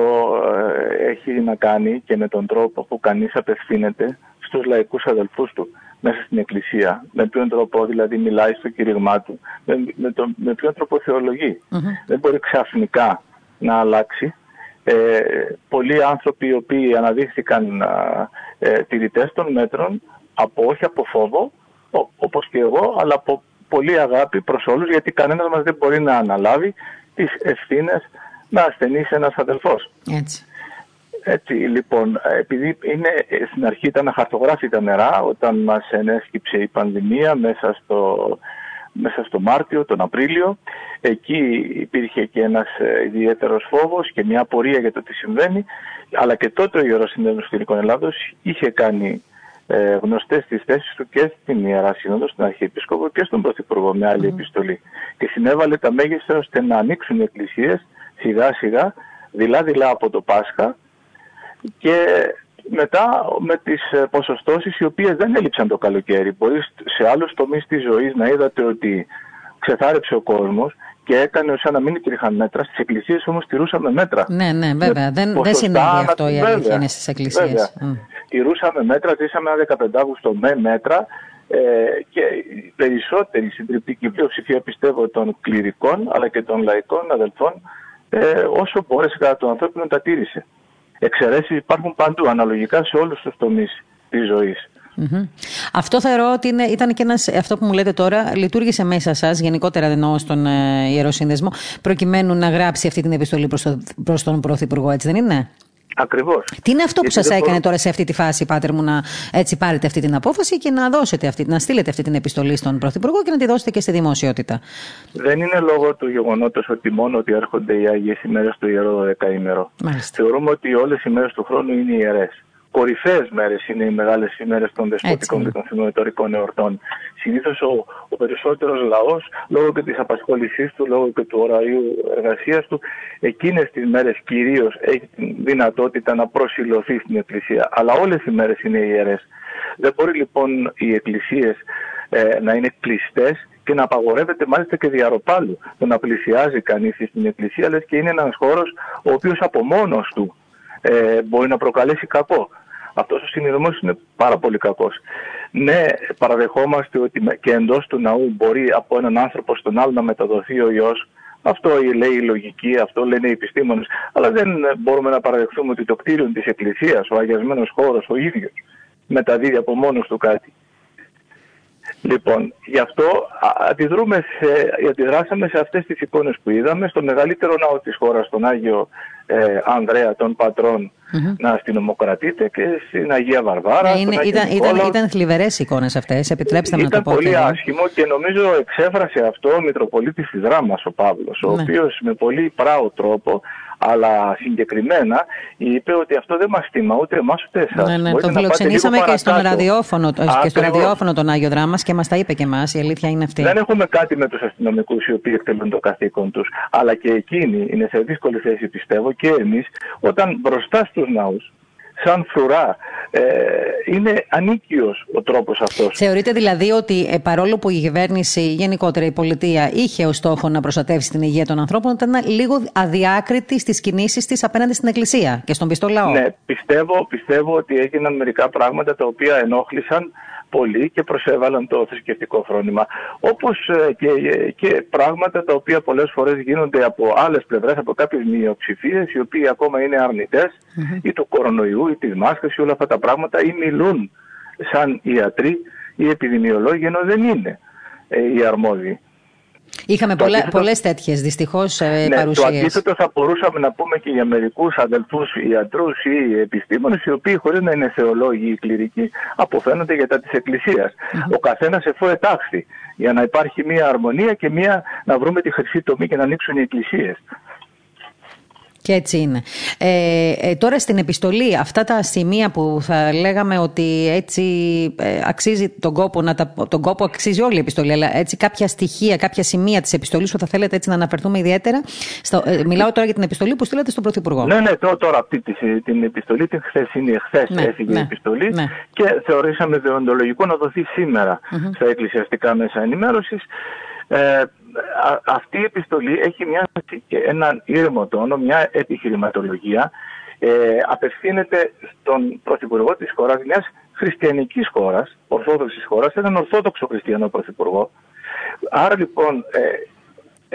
ε, έχει να κάνει και με τον τρόπο που κανείς απευθύνεται στους λαϊκούς αδελφούς του μέσα στην Εκκλησία. Με ποιον τρόπο δηλαδή μιλάει στο κηρύγμά του, με, με, το, με ποιον τρόπο Δεν μπορεί ξαφνικά να αλλάξει. Ε, πολλοί άνθρωποι οι οποίοι αναδείχθηκαν ε, τηρητές των μέτρων, από, όχι από φόβο, όπως και εγώ, αλλά από πολύ αγάπη προς όλους, γιατί κανένας μας δεν μπορεί να αναλάβει τις ευθύνες να ασθενήσει ένας αδελφός. Έτσι. Έτσι λοιπόν, επειδή είναι, στην αρχή ήταν αχαρτογράφητα νερά όταν μας ενέσκυψε η πανδημία μέσα στο, μέσα στο Μάρτιο, τον Απρίλιο. Εκεί υπήρχε και ένας ε, ιδιαίτερος φόβος και μια απορία για το τι συμβαίνει. Αλλά και τότε ο Ιερός Συνέδριος Ελληνικών Ελλάδος είχε κάνει ε, γνωστές τις θέσεις του και στην Ιερά Σύνοδο, στην Αρχιεπίσκοπο και στον Πρωθυπουργό με άλλη επιστολή. Και συνέβαλε τα μέγιστα ώστε να ανοίξουν οι εκκλησίες σιγά σιγά, δειλά-δειλά από το Πάσχα και μετά με τις ε, ποσοστώσεις οι οποίες δεν έλειψαν το καλοκαίρι. Μπορείς σε άλλους τομείς της ζωής να είδατε ότι ξεθάρεψε ο κόσμος και έκανε σαν να μην υπήρχαν μέτρα. Στις εκκλησίες όμως τηρούσαμε μέτρα. Ναι, ναι, βέβαια. δεν, δεν συνέβη αυτό η αλήθεια είναι στις εκκλησίες. Mm. Τηρούσαμε μέτρα, ζήσαμε ένα 15 Αύγουστο με μέτρα ε, και η περισσότερη συντριπτική πλειοψηφία πιστεύω των κληρικών αλλά και των λαϊκών αδελφών ε, όσο μπόρεσε κατά τον ανθρώπινο τα τήρησε. Εξαιρέσεις υπάρχουν παντού, αναλογικά σε όλους τους τομείς της ζωής. Αυτό θεωρώ ότι είναι, ήταν και ένας, αυτό που μου λέτε τώρα, λειτουργήσε μέσα σας, γενικότερα εννοώ στον ε, Ιερό Σύνδεσμο, προκειμένου να γράψει αυτή την επιστολή προς, το, προς τον Πρωθυπουργό, έτσι δεν είναι; Ακριβώς. Τι είναι αυτό που σας έκανε τώρα σε αυτή τη φάση, Πάτερ μου, να έτσι πάρετε αυτή την απόφαση και να, δώσετε αυτή, να στείλετε αυτή την επιστολή στον Πρωθυπουργό και να τη δώσετε και στη δημοσιότητα; Δεν είναι λόγω του γεγονότος ότι μόνο ότι έρχονται οι Άγιες ημέρε του ιερό δεκαήμερο. Θεωρούμε ότι όλες οι μέρες του χρόνου είναι ιερές κορυφαίες μέρες είναι οι μεγάλες ημέρες των δεσποτικών και των θυμοετορικών εορτών. Συνήθως ο, ο περισσότερος λαός, λόγω και της απασχόλησής του, λόγω και του ωραρίου εργασίας του, εκείνες τις μέρες κυρίως έχει την δυνατότητα να προσιλωθεί στην Εκκλησία. Αλλά όλες οι μέρες είναι ιερές. Δεν μπορεί λοιπόν οι εκκλησίες ε, να είναι κλειστές και να απαγορεύεται μάλιστα και διαρροπάλου το να πλησιάζει κανείς στην εκκλησία, λες και είναι ένας χώρος ο οποίος από μόνος του ε, μπορεί να προκαλέσει κακό. Αυτός ο συνειδημός είναι πάρα πολύ κακός. Ναι, παραδεχόμαστε ότι και εντός του ναού μπορεί από έναν άνθρωπο στον άλλο να μεταδοθεί ο ιό. Αυτό λέει η λογική, αυτό λένε οι επιστήμονες. Αλλά δεν μπορούμε να παραδεχθούμε ότι το κτίριο της Εκκλησίας, ο αγιασμένος χώρος, ο ίδιος, μεταδίδει από μόνος του κάτι. Λοιπόν, γι' αυτό αντιδρούμε σε, αντιδράσαμε σε αυτές τις εικόνες που είδαμε στο μεγαλύτερο ναό της χώρας, τον Άγιο ε, Ανδρέα των πατρων να αστυνομοκρατείται και στην Αγία Βαρβάρα. Ναι, είναι, ήταν, ήταν, ήταν θλιβερές εικόνες αυτές, επιτρέψτε μου να το πω. Ήταν πολύ άσχημο και νομίζω εξέφρασε αυτό ο Μητροπολίτης της Δράμας ο Παύλος, ο ναι. οποίος με πολύ πράο τρόπο Αλλά συγκεκριμένα είπε ότι αυτό δεν μας τιμά ούτε εμάς ούτε εσάς. Ναι, ναι, το φιλοξενήσαμε και, στον ραδιόφωνο, και στο ραδιόφωνο τον Άγιο Δράμα και μας τα είπε και εμάς. Η αλήθεια είναι αυτή. Δεν έχουμε κάτι με τους αστυνομικούς οι οποίοι εκτελούν το καθήκον τους. Αλλά και εκείνοι είναι σε δύσκολη θέση, πιστεύω, και εμείς, όταν μπροστά στους ναούς σαν φρουρά. Ε, είναι ανίκιος ο τρόπος αυτός. Θεωρείτε δηλαδή ότι ε, παρόλο που η κυβέρνηση, γενικότερα η πολιτεία, είχε ως στόχο να προστατεύσει την υγεία των ανθρώπων, ήταν λίγο αδιάκριτη στις κινήσεις της απέναντι στην Εκκλησία και στον πιστό λαό; Ναι, πιστεύω, πιστεύω ότι έγιναν μερικά πράγματα τα οποία ενόχλησαν πολύ και προσέβαλαν το θρησκευτικό φρόνημα. Όπως ε, και, ε, και πράγματα τα οποία πολλές φορές γίνονται από άλλες πλευρές, από κάποιες μειοψηφίες, οι οποίοι ακόμα είναι ή του κορονοϊού ή της μάσκας ή όλα αυτά τα πράγματα ή μιλούν σαν ιατροί ή επιδημιολόγοι ενώ δεν είναι ε, οι αρμόδιοι. Είχαμε πολλέ αντίθετο... πολλές τέτοιες δυστυχώς ε, ναι, παρουσίες. Το αντίθετο θα μπορούσαμε να πούμε και για μερικούς αδελφούς ιατρούς ή επιστήμονες οι οποίοι χωρίς να είναι θεολόγοι ή κληρικοί αποφαίνονται για τα της εκκλησιας Ο καθένας εφού ετάχθη για να υπάρχει μια αρμονία και μια να βρούμε τη χρυσή τομή και να ανοίξουν οι εκκλησίες. Και έτσι είναι. Ε, ε, τώρα στην επιστολή, αυτά τα σημεία που θα λέγαμε ότι έτσι ε, αξίζει τον κόπο, να τα, τον κόπο αξίζει όλη η επιστολή, αλλά έτσι κάποια στοιχεία, κάποια σημεία της επιστολής που θα θέλετε έτσι να αναφερθούμε ιδιαίτερα. Στο, ε, μιλάω τώρα για την επιστολή που στείλατε στον Πρωθυπουργό. Ναι, ναι, τώρα αυτή την επιστολή, την χθεσινή, χθες ναι, έφυγε ναι, η επιστολή ναι. και θεωρήσαμε δεοντολογικό να δοθεί σήμερα mm-hmm. στα εκκλησιαστικά μέσα ενημέρωσης. Ε, αυτή η επιστολή έχει μια, έναν ήρεμο τόνο, μια επιχειρηματολογία. Ε, απευθύνεται στον Πρωθυπουργό της χώρας, μιας χριστιανικής χώρας, ορθόδοξης χώρας, έναν ορθόδοξο χριστιανό Πρωθυπουργό. Άρα λοιπόν ε,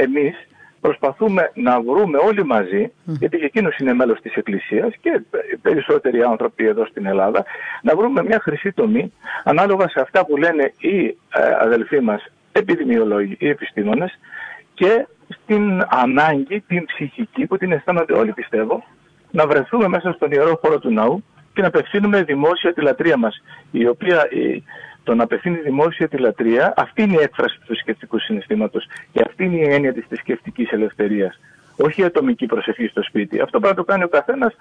εμείς προσπαθούμε να βρούμε όλοι μαζί, γιατί και εκείνος είναι μέλος της Εκκλησίας και περισσότεροι άνθρωποι εδώ στην Ελλάδα, να βρούμε μια χρυσή τομή ανάλογα σε αυτά που λένε οι ε, αδελφοί μας επιδημιολόγοι ή επιστήμονες και στην ανάγκη, την ψυχική που την αισθάνονται όλοι πιστεύω, να βρεθούμε μέσα στον ιερό χώρο του ναού και να απευθύνουμε δημόσια τη λατρεία μας, η οποία το να απευθύνει δημόσια τη λατρεία, αυτή είναι η έκφραση του θρησκευτικού συναισθήματος και αυτή είναι η έννοια της θρησκευτικής ελευθερίας. Όχι η ατομική προσευχή στο σπίτι. Αυτό πρέπει να το κάνει ο καθένας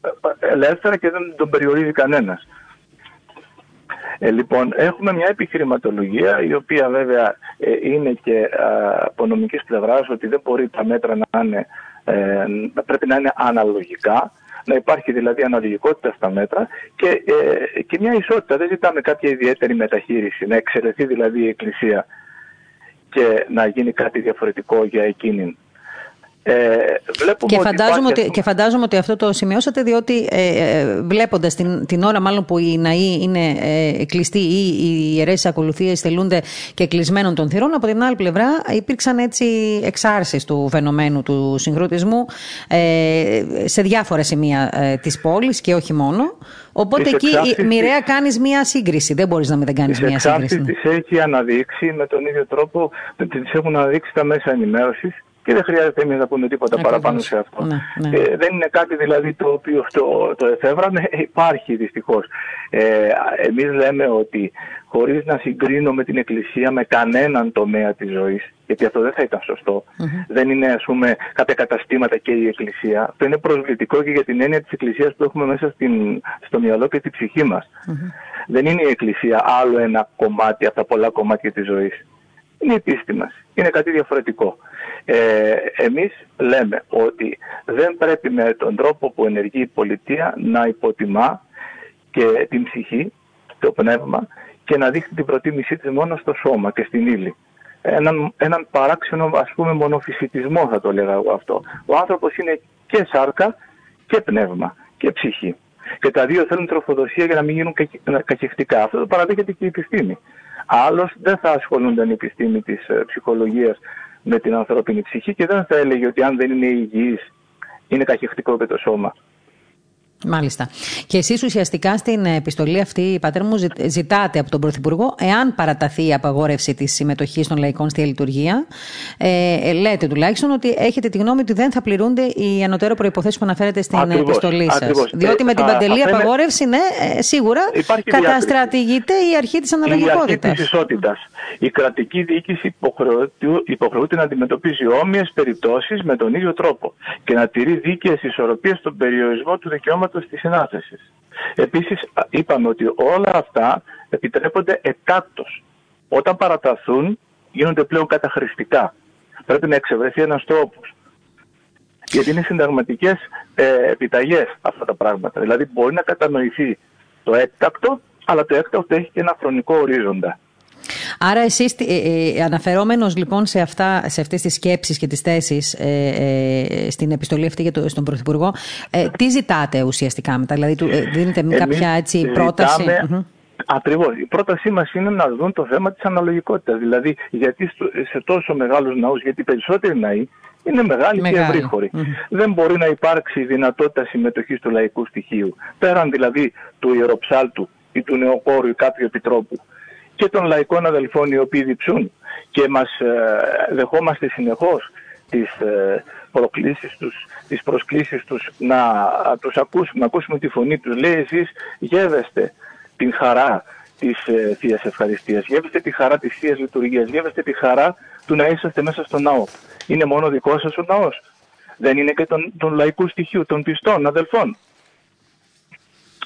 ε, ελεύθερα και δεν τον περιορίζει κανένας. Ε, λοιπόν, έχουμε μια επιχειρηματολογία η οποία βέβαια ε, είναι και από νομικής πλευράς ότι δεν μπορεί τα μέτρα να είναι, ε, πρέπει να είναι αναλογικά, να υπάρχει δηλαδή αναλογικότητα στα μέτρα και, ε, και μια ισότητα. Δεν ζητάμε κάποια ιδιαίτερη μεταχείριση, να εξαιρεθεί δηλαδή η Εκκλησία και να γίνει κάτι διαφορετικό για εκείνη. Ε, και, φαντάζομαι ότι, και φαντάζομαι ότι αυτό το σημειώσατε διότι ε, ε, βλέποντας την, την ώρα μάλλον που οι ναοί είναι ε, κλειστοί ή οι ιερές ακολουθίες θελούνται και κλεισμένων των θυρών από την άλλη πλευρά υπήρξαν έτσι εξάρσεις του φαινομένου του συγκροτισμού ε, σε διάφορα σημεία ε, της πόλης και όχι μόνο Οπότε εκεί μοιραία κάνεις μία σύγκριση. Δεν μπορείς να μην κάνεις μία σύγκριση. Της έχει αναδείξει με τον ίδιο τρόπο, τι έχουν αναδείξει τα μέσα ενημέρωσης και δεν χρειάζεται εμείς να πούμε τίποτα παραπάνω σε αυτό. Ναι, ναι. Ε, δεν είναι κάτι δηλαδή το οποίο το, το εφεύραμε, υπάρχει δυστυχώς. Ε, εμείς λέμε ότι χωρίς να συγκρίνουμε την Εκκλησία με κανέναν τομέα της ζωής, γιατί αυτό δεν θα ήταν δεν είναι ας πούμε κάποια καταστήματα και η Εκκλησία. Αυτό είναι προσβλητικό και για την έννοια της Εκκλησίας που έχουμε μέσα στην, στο μυαλό και τη ψυχή μας. Δεν είναι η Εκκλησία άλλο ένα κομμάτι από τα πολλά κομμάτια της ζωής. Είναι η πίστη μας. Είναι κάτι διαφορετικό. Ε, εμείς λέμε ότι δεν πρέπει με τον τρόπο που ενεργεί η πολιτεία να υποτιμά και την ψυχή, το πνεύμα και να δείχνει την προτίμησή της μόνο στο σώμα και στην ύλη. Έναν, έναν παράξενο ας πούμε μονοφυσιτισμό θα το λέγα εγώ αυτό. Ο άνθρωπος είναι και σάρκα και πνεύμα και ψυχή. Και τα δύο θέλουν τροφοδοσία για να μην γίνουν καχεκτικά. Αυτό το παραδέχεται και η επιστήμη. Άλλος δεν θα ασχολούνταν η επιστήμη της ε, ψυχολογίας με την ανθρώπινη ψυχή και δεν θα έλεγε ότι αν δεν είναι υγιής είναι καχεκτικό και το σώμα. Μάλιστα. Και εσείς ουσιαστικά στην επιστολή αυτή, πατέρα μου, ζητάτε από τον Πρωθυπουργό, εάν παραταθεί η απαγόρευση της συμμετοχής των λαϊκών στη λειτουργία, ε, λέτε τουλάχιστον ότι έχετε τη γνώμη ότι δεν θα πληρούνται οι ανωτέρω προποθέσει που αναφέρετε στην ακριβώς, επιστολή σας. Διότι με την παντελή απαγόρευση, ναι, ε, σίγουρα καταστρατηγείται η αρχή της αναλογικότητα. Η αρχή της ισότητας. Η κρατική διοίκηση υποχρεούται να αντιμετωπίζει όμοιες περιπτώσεις με τον ίδιο τρόπο και να τηρεί δίκαιες ισορροπίες στον περιορισμό του δικαιώματος δικαιώματος της συνάθεσης. Επίσης είπαμε ότι όλα αυτά επιτρέπονται εκτάκτως. Όταν παραταθούν γίνονται πλέον καταχρηστικά. Πρέπει να εξευρεθεί ένας τρόπος. Γιατί είναι συνταγματικές ε, επιταγές αυτά τα πράγματα. Δηλαδή μπορεί να κατανοηθεί το έκτακτο, αλλά το έκτακτο έχει και ένα χρονικό ορίζοντα. Άρα εσείς ε, ε, αναφερόμενος λοιπόν σε, αυτά, σε αυτές τις σκέψεις και τις θέσεις ε, ε στην επιστολή αυτή για το, στον Πρωθυπουργό, ε, τι ζητάτε ουσιαστικά μετά, δηλαδή του, δίνετε κάποια έτσι, πρόταση; Ακριβώς. Η πρότασή μας είναι να δουν το θέμα της αναλογικότητας. Δηλαδή, γιατί σε τόσο μεγάλους ναούς, γιατί οι περισσότεροι ναοί είναι μεγάλοι και ευρύχωροι. Δεν μπορεί να υπάρξει δυνατότητα συμμετοχής του λαϊκού στοιχείου. Πέραν δηλαδή του ιεροψάλτου ή του νεοκόρου ή κάποιου επιτρόπου και των λαϊκών αδελφών οι οποίοι διψούν και μας ε, δεχόμαστε συνεχώς τις ε, προκλήσεις τους, τις προσκλήσεις τους να τους ακούσουμε, να ακούσουμε τη φωνή τους. Λέει εσείς γεύεστε την χαρά της ε, Θείας Ευχαριστίας, γεύεστε τη χαρά της Θείας Λειτουργίας, γεύεστε τη χαρά του να είσαστε μέσα στο ναό. Είναι μόνο δικό σας ο ναός. Δεν είναι και των, των λαϊκού στοιχείου, των πιστών, αδελφών.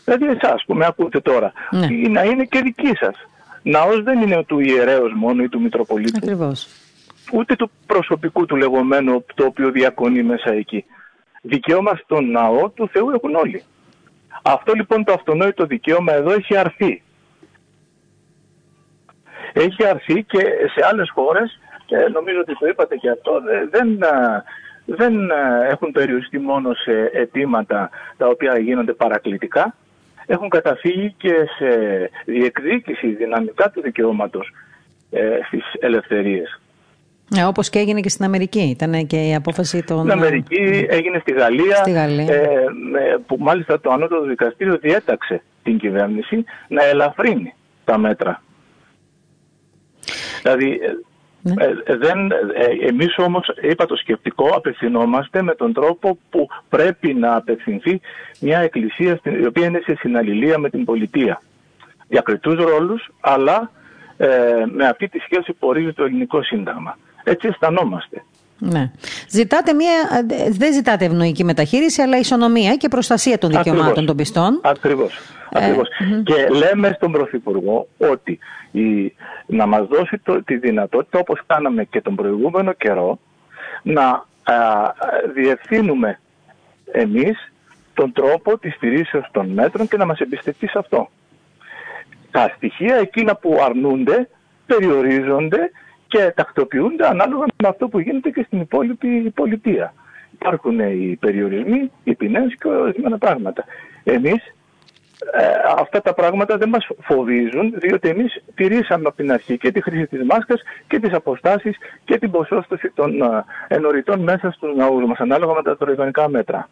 Δηλαδή εσάς που με ακούτε τώρα, ναι. να είναι και δική σας. Ναός δεν είναι του ιερέως μόνο ή του Μητροπολίτου. Ακριβώς. Ούτε του προσωπικού του λεγόμενου το οποίο διακονεί μέσα εκεί. Δικαίωμα στον ναό του Θεού έχουν όλοι. Αυτό λοιπόν το αυτονόητο δικαίωμα εδώ έχει αρθεί. Έχει αρθεί και σε άλλες χώρες, και νομίζω ότι το είπατε και αυτό, δεν, δεν έχουν περιοριστεί μόνο σε αιτήματα τα οποία γίνονται παρακλητικά, έχουν καταφύγει και σε διεκδίκηση δυναμικά του δικαιώματος ε, στις ελευθερίες. Ε, όπως και έγινε και στην Αμερική, ήταν και η απόφαση των... Στην Αμερική έγινε στη Γαλλία, στη Γαλλία. Ε, που μάλιστα το ανώτατο δικαστήριο διέταξε την κυβέρνηση να ελαφρύνει τα μέτρα. Δηλαδή ναι. Ε, ε, δεν, ε, εμείς όμως, είπα το σκεπτικό, απευθυνόμαστε με τον τρόπο που πρέπει να απευθυνθεί μια εκκλησία η οποία είναι σε συναλληλία με την πολιτεία. Διακριτούς ρόλους, αλλά ε, με αυτή τη σχέση που ορίζει το ελληνικό σύνταγμα. Έτσι αισθανόμαστε. Ναι. Ζητάτε μια, δεν ζητάτε ευνοϊκή μεταχείριση, αλλά ισονομία και προστασία των δικαιωμάτων των πιστών. Ακριβώς. Ε, και λέμε στον Πρωθυπουργό ότι η, να μας δώσει το, τη δυνατότητα, όπως κάναμε και τον προηγούμενο καιρό, να α, διευθύνουμε εμείς τον τρόπο της στηρίσεως των μέτρων και να μας εμπιστευτεί σε αυτό. Τα στοιχεία εκείνα που αρνούνται περιορίζονται και τακτοποιούνται ανάλογα με αυτό που γίνεται και στην υπόλοιπη πολιτεία. Υπάρχουν οι περιορισμοί, οι ποινές και ορισμένα πράγματα. Εμείς ε, αυτά τα πράγματα δεν μας φοβίζουν, διότι εμείς τηρήσαμε από την αρχή και τη χρήση της μάσκας και τις αποστάσεις και την ποσόστοση των ε, ενωριτών μέσα στους ναούς μας, ανάλογα με τα τωριδονικά μέτρα.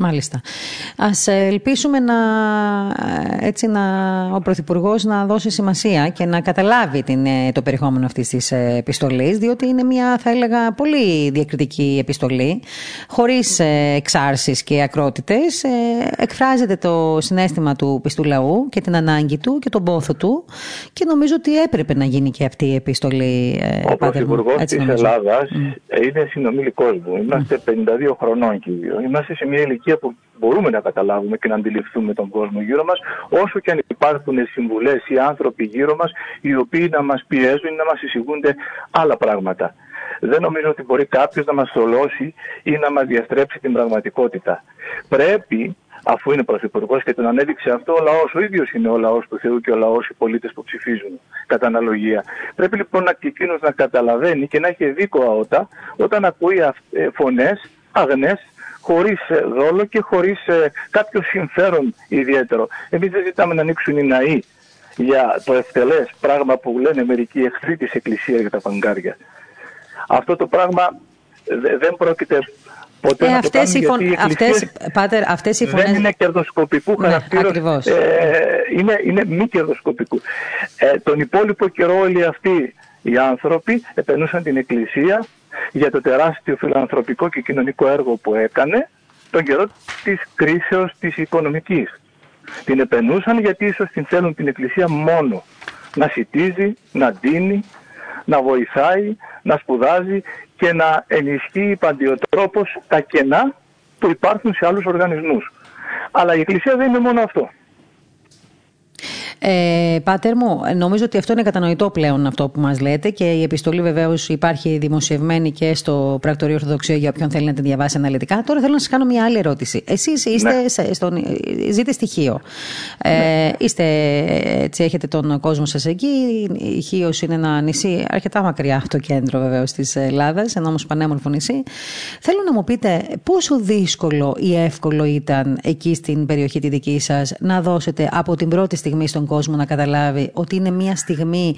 Μάλιστα. Ας ελπίσουμε να, έτσι να, ο Πρωθυπουργός να δώσει σημασία και να καταλάβει την, ε, το περιεχόμενο αυτής της ε, επιστολής, διότι είναι μια, θα έλεγα, πολύ διακριτική επιστολή, χωρίς ε, εξάρσεις και ακρότητες. Εκφράζεται το συνέστημα του πιστού λαού και την ανάγκη του και τον πόθο του και νομίζω ότι έπρεπε να γίνει και αυτή η επιστολή. Ο Πρωθυπουργός της Ελλάδας είναι συνομιλικός μου. Είμαστε 52 χρονών, κύριο. Είμαστε σε μια ηλικία που μπορούμε να καταλάβουμε και να αντιληφθούμε τον κόσμο γύρω μας, όσο και αν υπάρχουν συμβουλές ή άνθρωποι γύρω μας, οι οποίοι να μας πιέζουν ή να μας εισηγούνται άλλα πράγματα. Δεν νομίζω ότι μπορεί κάποιος να μας θολώσει ή να μας διαστρέψει την πραγματικότητα. Πρέπει αφού είναι πρωθυπουργός και τον ανέδειξε αυτό ο λαός, ο ίδιος είναι ο λαός του Θεού και ο λαός οι πολίτες που ψηφίζουν κατά αναλογία. Πρέπει λοιπόν να εκείνος να καταλαβαίνει και να έχει δίκο αότα όταν ακούει ε, φωνές αγνέ χωρίς ε, δόλο και χωρίς ε, κάποιο συμφέρον ιδιαίτερο. Εμείς δεν ζητάμε να ανοίξουν οι ναοί για το ευτελές πράγμα που λένε μερικοί εχθροί της Εκκλησίας για τα παγκάρια. Αυτό το πράγμα δεν πρόκειται ποτέ ε, να αυτές το κάνουν, οι φων... αυτές, πάτερ, αυτές οι φωνές... δεν είναι κερδοσκοπικού ναι, χαρακτήρως, ε, είναι, είναι μη κερδοσκοπικού. Ε, τον υπόλοιπο καιρό όλοι αυτοί οι άνθρωποι επενούσαν την Εκκλησία για το τεράστιο φιλανθρωπικό και κοινωνικό έργο που έκανε τον καιρό της κρίσεως της οικονομικής. Την επενούσαν γιατί ίσως την θέλουν την Εκκλησία μόνο να σητίζει, να ντύνει, να βοηθάει, να σπουδάζει και να ενισχύει παντιοτρόπως τα κενά που υπάρχουν σε άλλους οργανισμούς. Αλλά η Εκκλησία δεν είναι μόνο αυτό. Ε, πάτερ μου, νομίζω ότι αυτό είναι κατανοητό πλέον αυτό που μας λέτε και η επιστολή βεβαίως υπάρχει δημοσιευμένη και στο Πρακτορείο Ορθοδοξία για όποιον θέλει να τη διαβάσει αναλυτικά. Τώρα θέλω να σας κάνω μια άλλη ερώτηση. Εσείς είστε ναι. στον, ζείτε στοιχείο. Ε, ναι. είστε, έτσι, έχετε τον κόσμο σας εκεί. Η Χίος είναι ένα νησί αρκετά μακριά από το κέντρο βεβαίως της Ελλάδας, ένα όμως πανέμορφο νησί. Θέλω να μου πείτε πόσο δύσκολο ή εύκολο ήταν εκεί στην περιοχή τη δική σας να δώσετε από την πρώτη στιγμή στον κόσμο να καταλάβει ότι είναι μια στιγμή,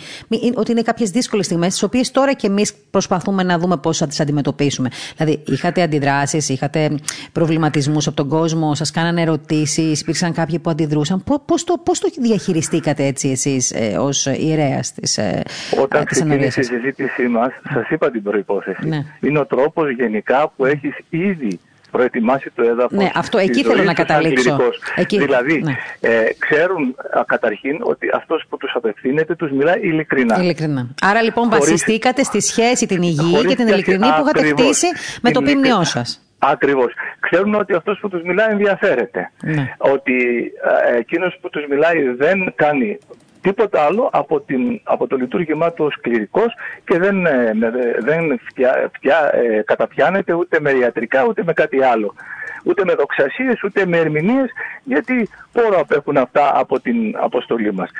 ότι είναι κάποιες δύσκολες στιγμές, τις οποίες τώρα και εμείς προσπαθούμε να δούμε πώς θα τις αντιμετωπίσουμε. Δηλαδή, είχατε αντιδράσεις, είχατε προβληματισμούς από τον κόσμο, σας κάνανε ερωτήσεις, υπήρξαν κάποιοι που αντιδρούσαν. Πώς το, πώς το διαχειριστήκατε έτσι εσείς ε, ως ιερέας της ε, Όταν ξεκίνησε η συζήτησή μας, σας είπα την προπόθεση. Ναι. Είναι ο τρόπος γενικά που έχεις ήδη προετοιμάσει το έδαφος. Ναι, αυτό εκεί θέλω να καταλήξω. Εκεί, δηλαδή, ναι. ε, ξέρουν α, καταρχήν ότι αυτός που τους απευθύνεται τους μιλάει ειλικρινά. ειλικρινά. Άρα λοιπόν χωρίς, βασιστήκατε στη σχέση την υγιή και την ειλικρινή που είχατε χτίσει με το ποιμνιό σας. Ακριβώς. Ξέρουν ότι αυτός που τους μιλάει ενδιαφέρεται. Ναι. Ότι ε, εκείνος που τους μιλάει δεν κάνει τίποτα άλλο από, την, από το λειτουργήμά του ως κληρικός και δεν, ε, δεν φτιά, ε, καταπιάνεται ούτε με ιατρικά ούτε με κάτι άλλο. Ούτε με δοξασίες ούτε με ερμηνείες γιατί πόρο απέχουν αυτά από την αποστολή μας.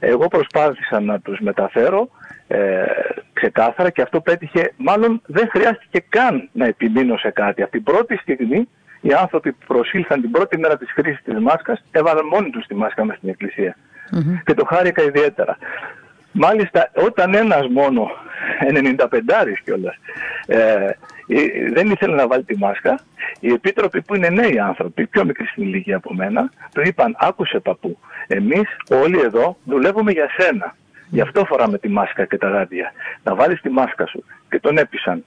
Εγώ προσπάθησα να τους μεταφέρω ε, ξεκάθαρα και αυτό πέτυχε, μάλλον δεν χρειάστηκε καν να επιμείνω σε κάτι. Από την πρώτη στιγμή οι άνθρωποι που προσήλθαν την πρώτη μέρα της χρήσης της μάσκας έβαλαν μόνοι τους τη μάσκα μέσα στην εκκλησία mm-hmm. και το χάρηκα ιδιαίτερα. Μάλιστα όταν ένας μόνο, 95 κιόλας, ε, δεν ήθελε να βάλει τη μάσκα, οι επίτροποι που είναι νέοι άνθρωποι, πιο μικροί στην ηλικία από μένα, του είπαν άκουσε παππού, εμείς όλοι εδώ δουλεύουμε για σένα. Γι' αυτό φοράμε τη μάσκα και τα γάντια. Να βάλεις τη μάσκα σου. Και τον έπεισαν.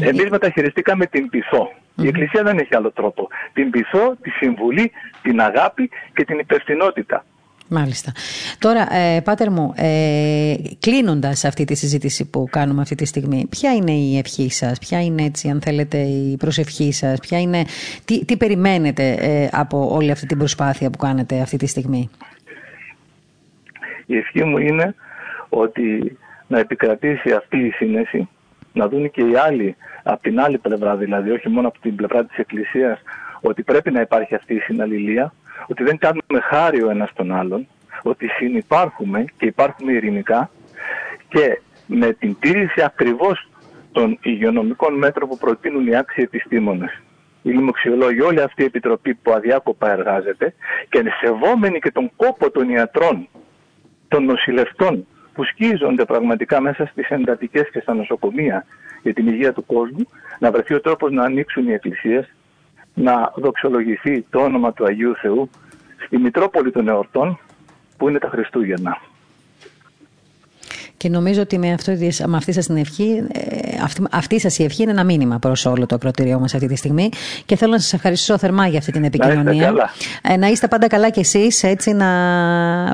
Εμείς μεταχειριστήκαμε την πειθό. Η Εκκλησία δεν έχει άλλο τρόπο. Την πειθό, τη συμβουλή, την αγάπη και την υπευθυνότητα. Μάλιστα. Τώρα, ε, Πάτερ μου, ε, κλείνοντας αυτή τη συζήτηση που κάνουμε αυτή τη στιγμή, ποια είναι η ευχή σας, ποια είναι έτσι αν θέλετε η προσευχή σας, ποια είναι, τι, τι περιμένετε ε, από όλη αυτή την προσπάθεια που κάνετε αυτή τη στιγμή; Η ευχή μου είναι ότι να επικρατήσει αυτή η σύνεση, να δουν και οι άλλοι από την άλλη πλευρά δηλαδή, όχι μόνο από την πλευρά της Εκκλησίας, ότι πρέπει να υπάρχει αυτή η συναλληλία, ότι δεν κάνουμε χάρη ο ένας τον άλλον, ότι συνυπάρχουμε και υπάρχουμε ειρηνικά και με την τήρηση ακριβώς των υγειονομικών μέτρων που προτείνουν οι άξιοι επιστήμονες. Οι λοιμοξιολόγοι, όλη αυτή η επιτροπή που αδιάκοπα εργάζεται και σεβόμενοι και τον κόπο των ιατρών, των νοσηλευτών που σκίζονται πραγματικά μέσα στις εντατικές και στα νοσοκομεία για την υγεία του κόσμου, να βρεθεί ο τρόπος να ανοίξουν οι εκκλησίες, να δοξολογηθεί το όνομα του Αγίου Θεού στη Μητρόπολη των Εορτών, που είναι τα Χριστούγεννα. Και νομίζω ότι με, αυτό, με αυτή σας την ευχή, ε, αυτή, αυτή σας η ευχή είναι ένα μήνυμα προς όλο το ακροτήριό μας αυτή τη στιγμή και θέλω να σας ευχαριστήσω θερμά για αυτή την επικοινωνία. Να είστε, ε, να είστε πάντα καλά κι εσείς, έτσι να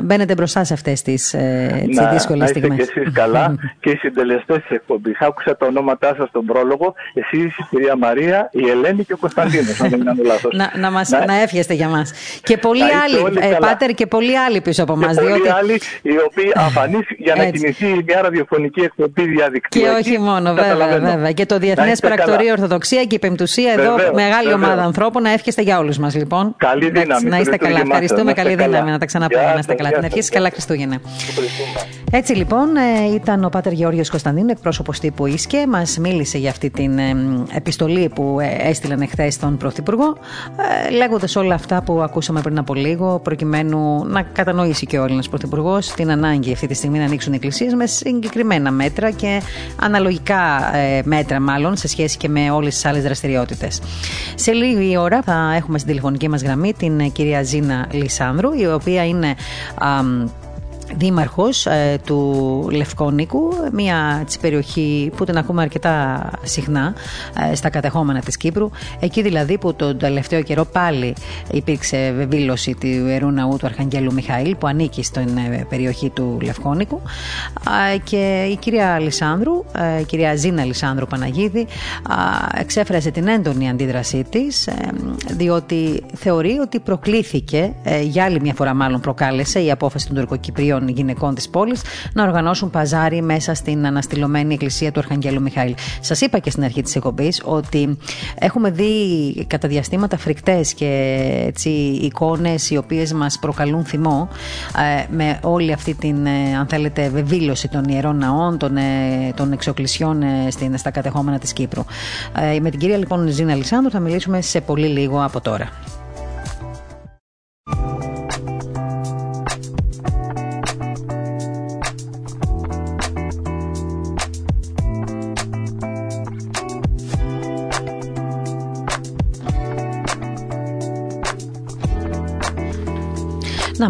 μπαίνετε μπροστά σε αυτές τις ε, να, δύσκολες στιγμές. Να είστε κι εσείς καλά και οι συντελεστές της εκπομπής. Άκουσα τα ονόματά σας στον πρόλογο, εσείς η κυρία Μαρία, η Ελένη και ο Κωνσταντίνος, αν δεν είναι λάθος. Να, να, μας, να, να εύχεστε για μας. Και πολλοί άλλοι, ε, Πάτερ, και πολλοί άλλοι πίσω από εμάς. Και πολλοί άλλοι οι οποίοι αφανείς για να κινηθεί μια ραδιοφωνική εκπομπή διαδικτυακή. Και όχι μόνο, βέβαια, βέβαια. Και το Διεθνές Πρακτορείο Ορθοδοξία και η Πεμπτουσία εδώ, βεβαίως, μεγάλη βεβαίως. ομάδα ανθρώπων. Να εύχεστε για όλους μας, λοιπόν. Καλή δύναμη. Να είστε καλά. Ευχαριστούμε. Καλή δύναμη. Να τα ξαναπούμε. Να είστε καλά. Την ευχή καλά Χριστούγεννα. Έτσι λοιπόν ε, ήταν ο Πάτερ Γεώργιος Κωνσταντίνου, εκπρόσωπος τύπου Ίσκε. Μας μίλησε για αυτή την επιστολή που ε, έστειλαν εχθές στον Πρωθυπουργό, ε, λέγοντας όλα αυτά που ακούσαμε πριν από λίγο, προκειμένου να κατανοήσει και ο Έλληνας Πρωθυπουργός την ανάγκη αυτή τη στιγμή να ανοίξουν εκκλησίες με συγκεκριμένα μέτρα και αναλογικά ε, μέτρα μάλλον σε σχέση και με όλες τις άλλες δραστηριότητες. Σε λίγη ώρα θα έχουμε στην τηλεφωνική μας γραμμή την κυρία Ζήνα Λισάνδρου η οποία είναι δήμαρχος ε, του Λευκόνικου, μια της περιοχή που την ακούμε αρκετά συχνά ε, στα κατεχόμενα της Κύπρου, εκεί δηλαδή που τον τελευταίο καιρό πάλι υπήρξε βεβήλωση του Ιερού Ναού του Αρχαγγέλου Μιχαήλ που ανήκει στην ε, περιοχή του Λευκόνικου. Και η κυρία Λισάνδρου, η κυρία Ζήνα Λισάνδρου Παναγίδη εξέφρασε την έντονη αντίδρασή της διότι θεωρεί ότι προκλήθηκε για άλλη μια φορά μάλλον προκάλεσε η απόφαση των τουρκοκυπρίων γυναικών της πόλης να οργανώσουν παζάρι μέσα στην αναστηλωμένη εκκλησία του Αρχαγγέλου Μιχαήλ. Σας είπα και στην αρχή της εκπομπής ότι έχουμε δει κατά διαστήματα φρικτές και έτσι, εικόνες οι οποίες μας προκαλούν θυμό ε, με όλη αυτή την, ε, αν θέλετε, βεβήλωση των ιερών ναών, των, ε, των εξοκλησιών στην, στα κατεχόμενα της Κύπρου. Με την κυρία λοιπόν Ζήνα Λισάνδρου θα μιλήσουμε σε πολύ λίγο από τώρα.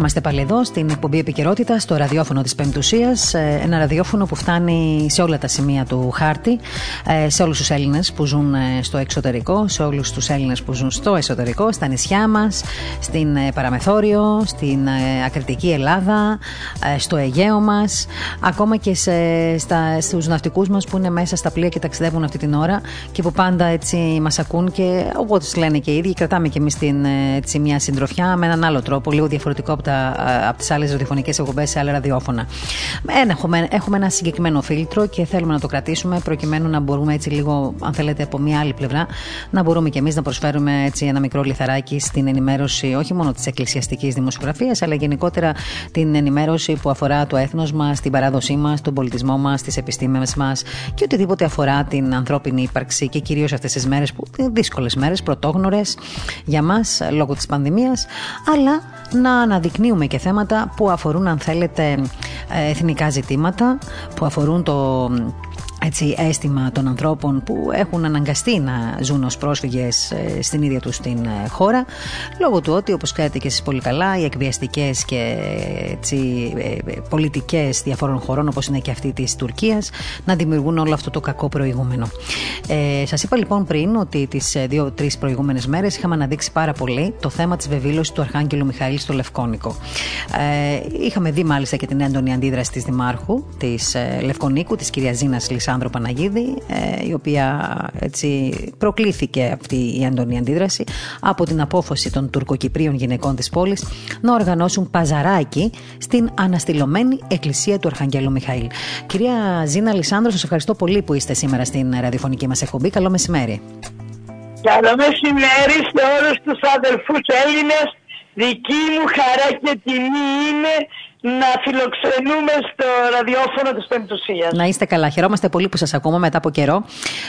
Είμαστε πάλι εδώ στην εκπομπή επικαιρότητα στο ραδιόφωνο της Πεμπτουσίας. Ε, ένα ραδιόφωνο που φτάνει σε όλα τα σημεία του χάρτη, ε, σε όλους τους Έλληνες που ζουν ε, στο εξωτερικό, σε όλους τους Έλληνες που ζουν στο εσωτερικό, στα νησιά μας, στην Παραμεθόριο, στην Ακριτική Ελλάδα, στο Αιγαίο μας, ακόμα και στους ναυτικούς μας που είναι μέσα στα πλοία και ταξιδεύουν αυτή την ώρα και που πάντα έτσι μας ακούν και όπω λένε και οι ίδιοι, κρατάμε και εμείς μια συντροφιά με έναν άλλο τρόπο, λίγο διαφορετικό από, τα, από τις άλλες ραδιοφωνικές εκπομπές σε άλλα ραδιόφωνα. Έχουμε, έχουμε ένα συγκεκριμένο φίλτρο και θέλουμε να το κρατήσουμε προκειμένου να μπορούμε έτσι λίγο, αν θέλετε, από μια άλλη πλευρά, να μπορούμε και εμείς να προσφέρουμε έτσι ένα μικρό λιθαράκι στην ενημέρωση όχι μόνο της εκκλησιαστικής δημοσιογραφίας, αλλά γενικότερα την ενημέρωση που αφορά το έθνος μας, την παράδοσή μας, τον πολιτισμό μας, τις επιστήμες μας και οτιδήποτε αφορά την ανθρώπινη ύπαρξη και κυρίως αυτές τις μέρες που είναι δύσκολες μέρες, πρωτόγνωρες για μας λόγω της πανδημίας, αλλά να αναδείξουμε αναδεικνύουμε και θέματα που αφορούν αν θέλετε ε, εθνικά ζητήματα, που αφορούν το έτσι, αίσθημα των ανθρώπων που έχουν αναγκαστεί να ζουν ως πρόσφυγες ε, στην ίδια τους την ε, χώρα λόγω του ότι όπως ξέρετε και εσείς πολύ καλά οι εκβιαστικές και έτσι, ε, πολιτικές διαφόρων χωρών όπως είναι και αυτή της Τουρκίας να δημιουργούν όλο αυτό το κακό προηγούμενο. Ε, σας είπα λοιπόν πριν ότι τις δύο-τρεις προηγούμενες μέρες είχαμε αναδείξει πάρα πολύ το θέμα της βεβήλωσης του Αρχάγγελου Μιχαήλ στο Λευκόνικο. Ε, είχαμε δει μάλιστα και την έντονη αντίδραση της Δημάρχου της Λευκονίκου, της κυρίας Ζήνας Αλεξάνδρου Παναγίδη, ε, η οποία έτσι προκλήθηκε αυτή η έντονη αντίδραση από την απόφαση των τουρκοκυπρίων γυναικών της πόλης να οργανώσουν παζαράκι στην αναστηλωμένη εκκλησία του Αρχαγγέλου Μιχαήλ. Κυρία Ζήνα Λισάνδρο, σας ευχαριστώ πολύ που είστε σήμερα στην ραδιοφωνική μας εκπομπή. Καλό μεσημέρι. Καλό μεσημέρι σε όλους τους αδελφούς Έλληνες. Δική μου χαρά και τιμή είναι να φιλοξενούμε στο ραδιόφωνο της Πεμπτουσίας. Να είστε καλά. Χαιρόμαστε πολύ που σας ακούμε μετά από καιρό.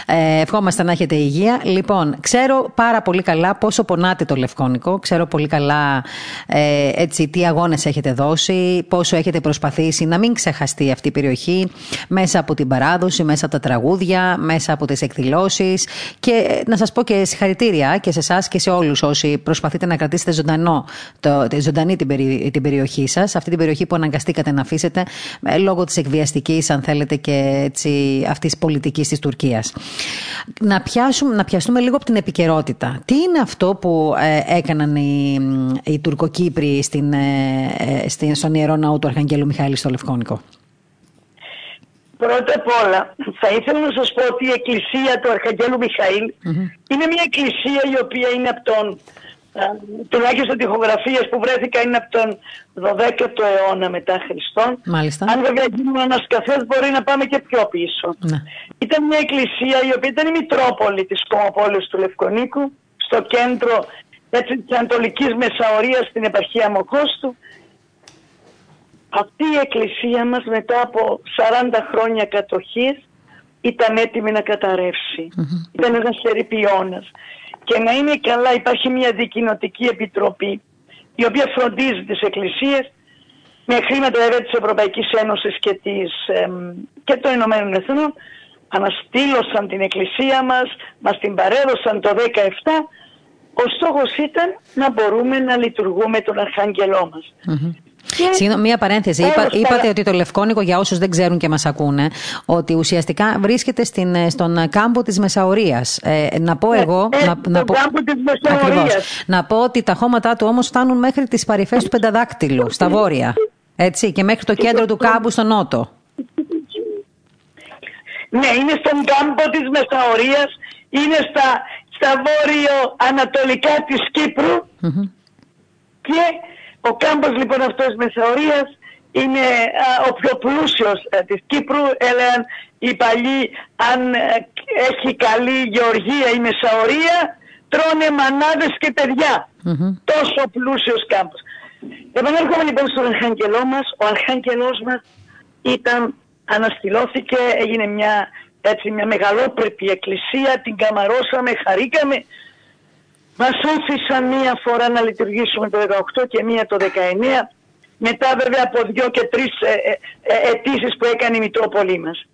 Ε, ευχόμαστε να έχετε υγεία. Λοιπόν, ξέρω πάρα πολύ καλά πόσο πονάτε το Λευκόνικο. Ξέρω πολύ καλά ε, έτσι, τι αγώνες έχετε δώσει, πόσο έχετε προσπαθήσει να μην ξεχαστεί αυτή η περιοχή μέσα από την παράδοση, μέσα από τα τραγούδια, μέσα από τις εκδηλώσεις και να σας πω και συγχαρητήρια και σε εσάς και σε όλους όσοι προσπαθείτε να κρατήσετε ζωντανό, το, ζωντανή την, την περιοχή σας, αυτή την περιοχή που αναγκαστήκατε να αφήσετε ε, λόγω της εκβιαστικής αν θέλετε και έτσι, αυτής της πολιτικής της Τουρκίας. Να, πιάσουμε, να πιαστούμε λίγο από την επικαιρότητα. Τι είναι αυτό που ε, έκαναν οι, οι Τουρκοκύπροι στην, ε, στην, στον Ιερό Ναό του Αρχαγγέλου Μιχαήλ στο Λευκόνικο; Πρώτα απ' όλα θα ήθελα να σας πω ότι η εκκλησία του Αρχαγγέλου είναι μια εκκλησία η οποία είναι από τον τουλάχιστον τυχογραφίες που βρέθηκαν είναι από τον 12ο αιώνα μετά Χριστόν. Μάλιστα. Αν βέβαια γίνουμε ένα καφέ, μπορεί να πάμε και πιο πίσω. Ναι. Ήταν μια εκκλησία η οποία ήταν η Μητρόπολη της κομμοπόλη του Λευκονίκου, στο κέντρο της Ανατολικής Μεσαωρίας στην επαρχία Μοχώστου. Αυτή η εκκλησία μας μετά από 40 χρόνια κατοχής ήταν έτοιμη να καταρρευσει Ήταν ένας ερηπιώνας και να είναι καλά υπάρχει μια δικοινοτική επιτροπή η οποία φροντίζει τις εκκλησίες με χρήματα βέβαια της Ευρωπαϊκής Ένωσης και, της, και των Ηνωμένων Εθνών. Αναστήλωσαν την εκκλησία μας, μας την παρέδωσαν το 17, ο στόχος ήταν να μπορούμε να λειτουργούμε τον Αρχάγγελό μας. Συγγνώμη, μία παρένθεση. Είπα, είπατε ότι το Λευκόνικο, για όσους δεν ξέρουν και μας ακούνε, ότι ουσιαστικά βρίσκεται στην, στον κάμπο της Μεσαωρίας. Ε, να πω ε, εγώ. Ε, να, να, πω, κάμπο της Μεσαωρίας. Να πω ότι τα χώματά του όμως φτάνουν μέχρι τις παρυφές του Πενταδάκτυλου, στα βόρεια. Έτσι, και μέχρι το κέντρο του κάμπου στο νότο. Ναι, είναι στον κάμπο της Μεσαωρίας, είναι στα, στα βόρειο-ανατολικά της κυπρου και ο κάμπος λοιπόν αυτός Μεσαωρίας είναι ο πιο πλούσιος α, της Κύπρου. Έλεγαν οι παλιοί αν ε, έχει καλή γεωργία η Μεσαωρία τρώνε μανάδες και παιδιά. Τόσο πλούσιος κάμπος. Επανέρχομαι λοιπόν στον Αρχάγγελό μας. Ο Αρχάγγελός μας ήταν, αναστηλώθηκε, έγινε μια, έτσι, μια μεγαλόπρεπη εκκλησία, την καμαρώσαμε, χαρήκαμε. Μας άφησαν μία φορά να λειτουργήσουμε το 18 και μία το 19. Μετά βέβαια από δύο και τρεις ε, ε, ε, αιτήσεις που έκανε η Μητρόπολη μας.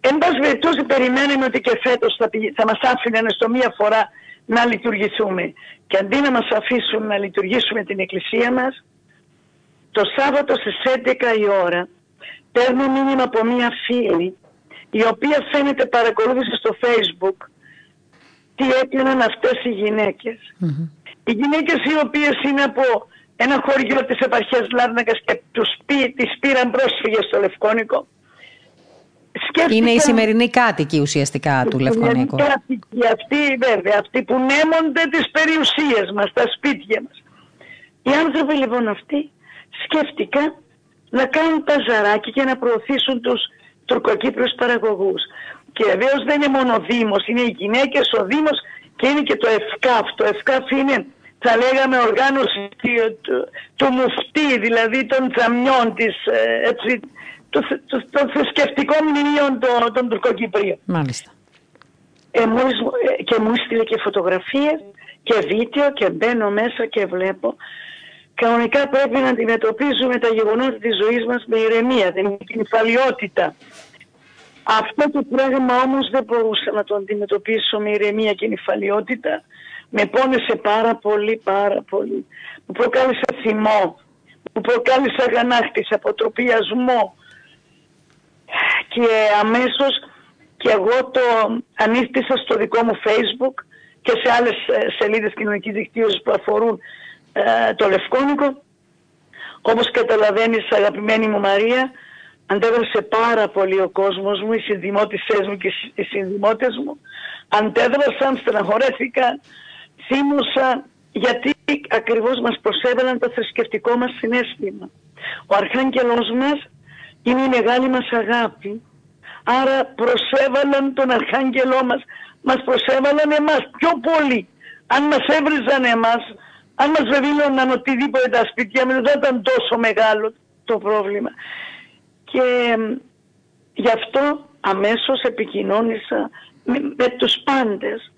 Εν πάση περιπτώσει περιμένουμε ότι και φέτος θα, θα μας άφηναν στο μία φορά να λειτουργηθούμε. Και αντί να μας αφήσουν να λειτουργήσουμε την εκκλησία μας, το Σάββατο στις 11 η ώρα παίρνω μήνυμα από μία φίλη η οποία φαίνεται παρακολούθησε στο facebook τι έκαναν αυτές οι γυναικες Οι γυναίκες οι οποίες είναι από ένα χωριό της επαρχίας Λάρνακας και τους πει, τις πήραν πρόσφυγες στο Λευκόνικο. Είναι οι σημερινοί κάτοικοι ουσιαστικά του Λευκόνικου. Οι κάτοικοι αυτοί βέβαια, αυτοί που νέμονται τις περιουσίες μας, τα σπίτια μας. Οι άνθρωποι λοιπόν αυτοί σκέφτηκαν να κάνουν παζαράκι και να προωθήσουν τους τουρκοκύπριους παραγωγούς. Και βεβαίως δεν είναι μόνο ο Δήμος, είναι οι γυναίκες, ο Δήμος και είναι και το ΕΦΚΑΦ. Το ΕΦΚΑΦ είναι, θα λέγαμε, οργάνωση του, του μουφτή, δηλαδή των τζαμιών της, ε, έτσι, των θρησκευτικών μνημείων των, των Τουρκοκυπρίων. Μάλιστα. Ε, και μου έστειλε και φωτογραφίες και βίντεο και μπαίνω μέσα και βλέπω κανονικά πρέπει να αντιμετωπίζουμε τα γεγονότα της ζωής μας με ηρεμία, την υφαλιότητα. Αυτό το πράγμα όμως δεν μπορούσα να το αντιμετωπίσω με ηρεμία και νυφαλιότητα. Με πόνεσε πάρα πολύ, πάρα πολύ. Μου προκάλεσε θυμό, μου προκάλεσε αγανάκτηση, αποτροπιασμό. Και αμέσως και εγώ το ανήχτησα στο δικό μου facebook και σε άλλες ε, σελίδες κοινωνικής δικτύωσης που αφορούν ε, το Λευκόνικο. Όπως καταλαβαίνεις αγαπημένη μου Μαρία, αντέδρασε πάρα πολύ ο κόσμος μου, οι συνδημότησές μου και οι συνδημότες μου. Αντέδρασαν, στεναχωρέθηκαν, θύμωσα γιατί ακριβώς μας προσέβαλαν το θρησκευτικό μας συνέστημα. Ο Αρχάγγελος μας είναι η μεγάλη μας αγάπη. Άρα προσέβαλαν τον Αρχάγγελό μας, μας προσέβαλαν εμάς πιο πολύ. Αν μας έβριζαν εμάς, αν μας βεβήλωναν οτιδήποτε τα σπίτια μας δεν ήταν τόσο μεγάλο το πρόβλημα. Και γι' αυτό αμέσως επικοινώνησα με, με τους πάντες.